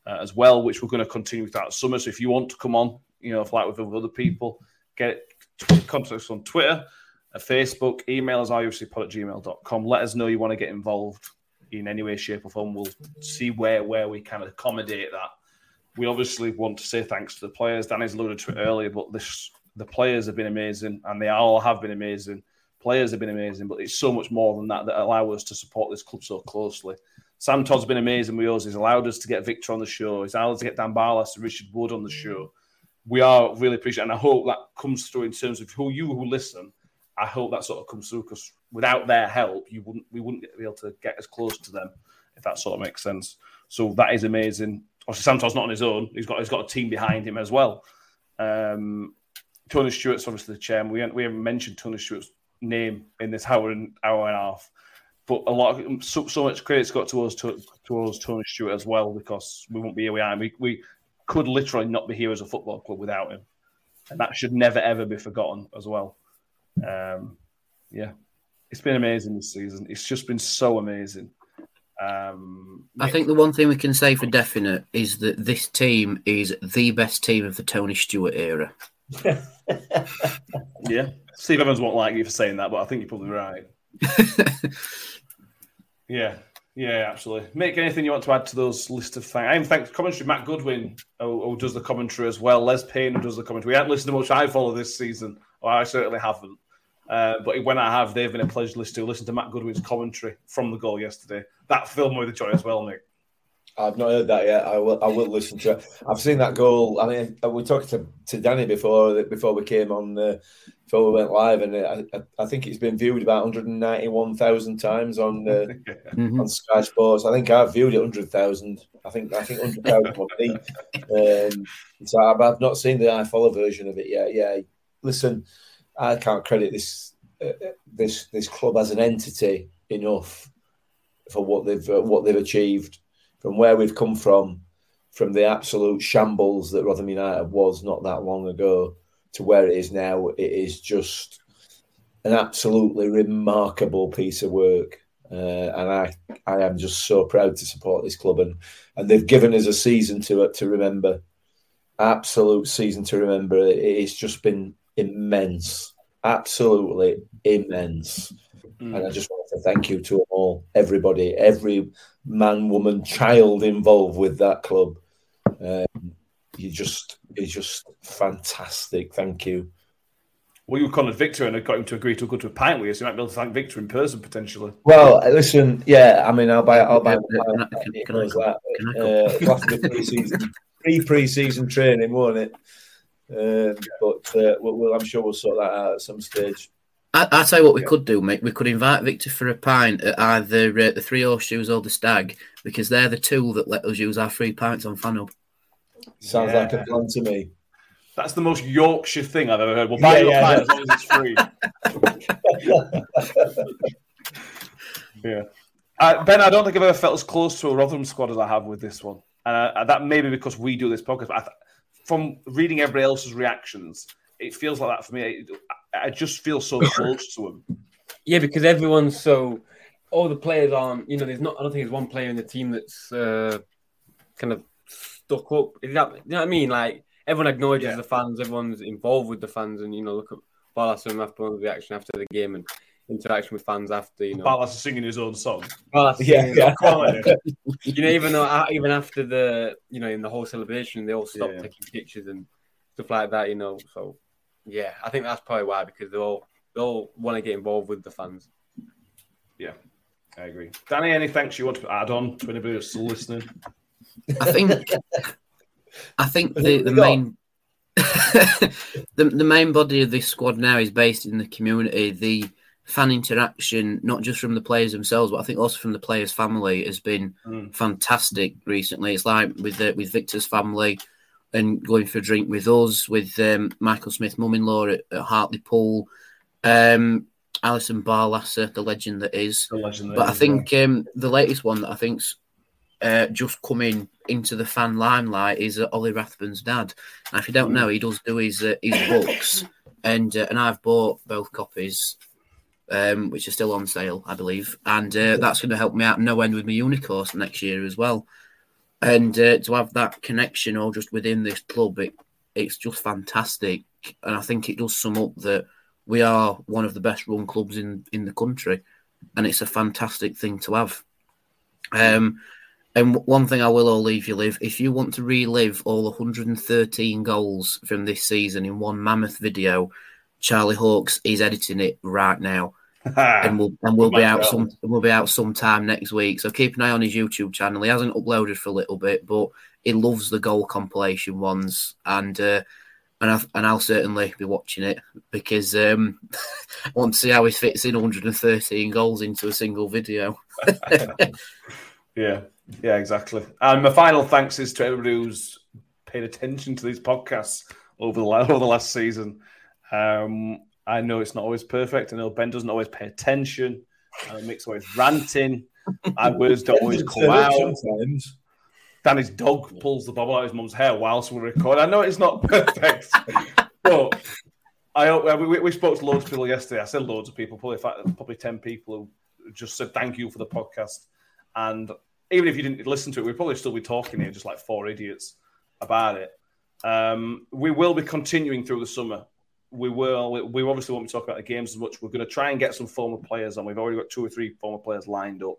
uh, as well, which we're going to continue throughout summer. So if you want to come on, you know, like with other people, get contact us on Twitter, uh, Facebook, email us rufcpod at gmail.com. Let us know you want to get involved in any way, shape, or form. We'll see where where we can accommodate that. We obviously want to say thanks to the players. Danny's alluded to it earlier, but this the players have been amazing, and they all have been amazing. Players have been amazing, but it's so much more than that that allow us to support this club so closely. Sam Todd's been amazing with us. He's allowed us to get Victor on the show. He's allowed us to get Dan Barlaser and Richard Wood on the show. We are really appreciative, and I hope that comes through in terms of who you who listen. I hope that sort of comes through because without their help, you wouldn't we wouldn't be able to get as close to them if that sort of makes sense. So that is amazing. Obviously, Sam Todd's not on his own. He's got he's got a team behind him as well. Um, Tony Stewart's obviously the chairman. We we haven't mentioned Tony Stewart's name in this hour and hour and a half, but a lot of so, so much credit's got towards to, to us Tony Stewart as well because we won't be here without him. We, we could literally not be here as a football club without him, and that should never ever be forgotten as well. Um, yeah, it's been amazing this season. It's just been so amazing. Um, I think the one thing we can say for definite is that this team is the best team of the Tony Stewart era. (laughs) yeah, Steve Evans won't like you for saying that, but I think you're probably right. (laughs) Yeah, yeah, absolutely. Make anything you want to add to those list of things. I even thanks commentary Matt Goodwin, who, who does the commentary as well. Les Payne, who does the commentary. We haven't listened to much iFollow this season, or I certainly haven't. Uh, but when I have, they've been a pleasure list to listen to Matt Goodwin's commentary from the goal yesterday. That filled me with joy as well, Nick. I've not heard that yet. I will. I will listen to it. I've seen that goal. I mean, we talked to, to Danny before before we came on, uh, before we went live, and I, I, I think it's been viewed about 191,000 times on uh, (laughs) Mhm. on Sky Sports. I think I've viewed it 100,000. I think I think 100,000 was me. Um, so I've, I've not seen the iFollow version of it yet. Yeah, listen, I can't credit this uh, this this club as an entity enough for what they've uh, what they've achieved from where we've come from, from the absolute shambles that Rotherham United was not that long ago to where it is now. It is just an absolutely remarkable piece of work. Uh, and I, I am just so proud to support this club, and, and they've given us a season to to remember, absolute season to remember. It's just been immense, absolutely immense. And I just want to thank you to all, everybody, every man, woman, child involved with that club. Um, you just, it's just fantastic. Thank you. Well, you cornered Victor and I got him to agree to go to a pint with you, so you might be able to thank Victor in person potentially. Well, listen, yeah, I mean, I'll buy, I'll buy. Can can- can I it come- that. can I Uh, it'll have to be pre-season, pre-pre-season training, won't it? Um, but uh, we'll, we'll, I'm sure we'll sort that out at some stage. I, I tell you what we could do, mate. We could invite Victor for a pint at either uh, the Three Horseshoes or the Stag because they're the two that let us use our free pints on FanHub. Sounds Yeah. like a plan to me. That's the most Yorkshire thing I've ever heard. We'll buy Yeah, you a yeah, pint no. as long as it's free. (laughs) Yeah. Uh, ben, I don't think I've ever felt as close to a Rotherham squad as I have with this one. And uh, that may be because we do this podcast. But I th- from reading everybody else's reactions, it feels like that for me. I, I just feel so (laughs) close to them. Yeah, because everyone's so. All the players aren't. You know, there's not. I don't think there's one player in the team that's uh, kind of stuck up. Is that, you know what I mean? Like everyone acknowledges Yeah. the fans. Everyone's involved with the fans, and you know, look at Ballas and after the reaction after the game, and interaction with fans after. You know, Ballas singing his own song. Well, that's Yeah, yeah. quality. (laughs) you know, even though uh, even after the you know in the whole celebration, they all stopped Yeah. taking pictures and stuff like that. You know, so yeah, I think that's probably why because they all they all want to get involved with the fans. Yeah, I agree. Danny, any thanks you want to add on to anybody who's still listening? I think I think the, the main (laughs) the, the main body of this squad now is based in the community. The fan interaction, not just from the players themselves, but I think also from the players' family, has been Mm. fantastic recently. It's like with the, with Victor's family and going for a drink with us, with um, Michael Smith, mum-in-law at, at Hartlepool, um, Alison Barlaser, the legend that is. Legend. But I think um, the latest one that I think's uh, just coming into the fan limelight is uh, Ollie Rathbone's dad. And if you don't know, he does do his uh, his books, and uh, and I've bought both copies, um, which are still on sale, I believe, and uh, that's going to help me out no end with my uni course next year as well. And uh, to have that connection all just within this club, it, it's just fantastic, and I think it does sum up that we are one of the best run clubs in in the country, and it's a fantastic thing to have. Um, and one thing I will all leave you with: if you want to relive all 113 goals from this season in one mammoth video, Charlie Hawks is editing it right now, (laughs) and we'll and we'll be out Charlie. some we'll be out sometime next week. So keep an eye on his YouTube channel. He hasn't uploaded for a little bit, but he loves the goal compilation ones, and uh, and I and I'll certainly be watching it because um, I (laughs) want to see how he fits in 113 goals into a single video. (laughs) Yeah, yeah, exactly. And my final thanks is to everybody who's paid attention to these podcasts over the last, over the last season. Um, I know it's not always perfect. I know Ben doesn't always pay attention. Know Mick's always ranting. Our words don't always come out. Sometimes. Danny's dog pulls the bubble out of his mum's hair whilst we record. I know it's not perfect, (laughs) but I hope uh, we, we spoke to loads of people yesterday. I said loads of people, probably probably ten people who just said thank you for the podcast. And even if you didn't listen to it, we'd probably still be talking here, just like four idiots about it. Um, we will be continuing through the summer. We will. We, obviously won't be talking about the games as much. We're going to try and get some former players on. We've already got two or three former players lined up.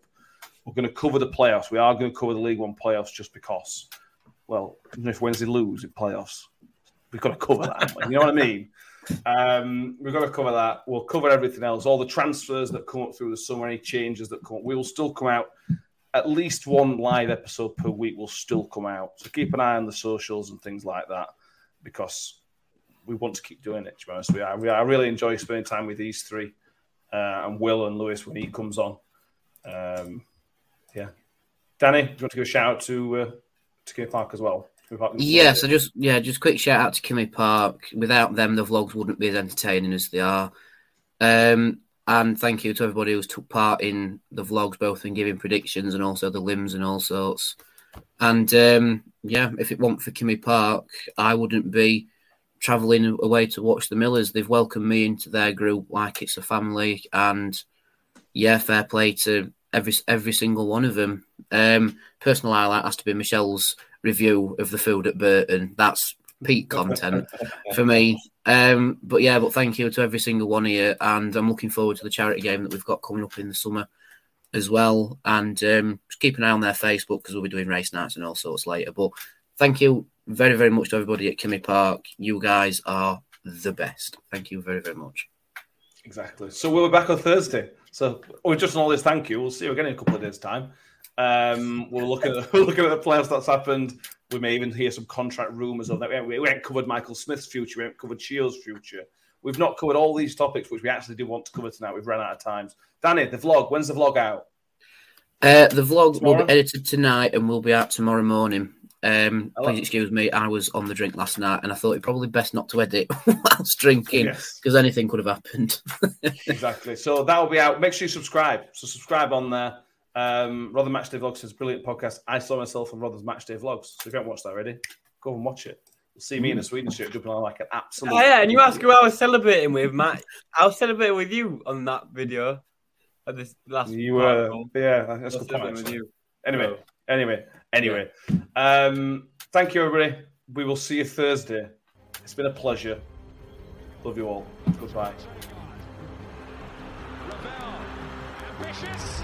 We're going to cover the playoffs. We are going to cover the League One playoffs just because. Well, if Wednesday lose in playoffs, we've got to cover that. You know what I mean? Um, we've got to cover that. We'll cover everything else, all the transfers that come up through the summer, any changes that come. up. We will still come out. At least one live episode per week will still come out. So keep an eye on the socials and things like that because we want to keep doing it. To be honest, we are. We I really enjoy spending time with these three uh, and Will and Lewis when he comes on. Um, yeah, Danny, do you want to give a shout out to uh, to King Park as well? Park- Yeah, so just yeah, just quick shout out to Kimmy Park. Without them, the vlogs wouldn't be as entertaining as they are. Um, and thank you to everybody who's took part in the vlogs, both in giving predictions and also the limbs and all sorts. And um, yeah, if it weren't for Kimmy Park, I wouldn't be travelling away to watch the Millers. They've welcomed me into their group like it's a family, and yeah, fair play to every every single one of them. Um, personal highlight has to be Michelle's review of the food at Burton. That's peak content (laughs) for me. Um, but yeah, but thank you to every single one of you, and I'm looking forward to the charity game that we've got coming up in the summer as well. And um, just keep an eye on their Facebook because we'll be doing race nights and all sorts later. But thank you very, very much to everybody at Kimmy Park. You guys are the best. Thank you very, very much. Exactly. So we'll be back on Thursday. So we're just on all this. Thank you. We'll see you again in a couple of days' time. Um, we'll look at (laughs) we're looking at the playoffs that's happened. We may even hear some contract rumours of that. We haven't, we haven't covered Michael Smith's future. We haven't covered Shield's future. We've not covered all these topics, which we actually do want to cover tonight. We've run out of times. Danny, the vlog. When's the vlog out? Uh, the vlog will be edited tonight and will be out tomorrow morning. Um, I please excuse me, I was on the drink last night and I thought it probably best not to edit (laughs) whilst drinking Yes. because anything could have happened. (laughs) exactly. So that will be out. Make sure you subscribe. So subscribe on there. Um, Rother Matchday Vlogs is a brilliant podcast. I saw myself on Rother's Matchday Vlogs. So if you haven't watched that already, go and watch it. You'll see me in a Sweden shirt jumping on like an absolute. Oh, yeah, and you ask who I was celebrating with, Matt. I was celebrating with you on that video. At this last You were, yeah, that's I a was good point. with you. Anyway, anyway, Anyway, um, thank you, everybody. We will see you Thursday. It's been a pleasure. Love you all. Goodbye. Ravel, ambitious.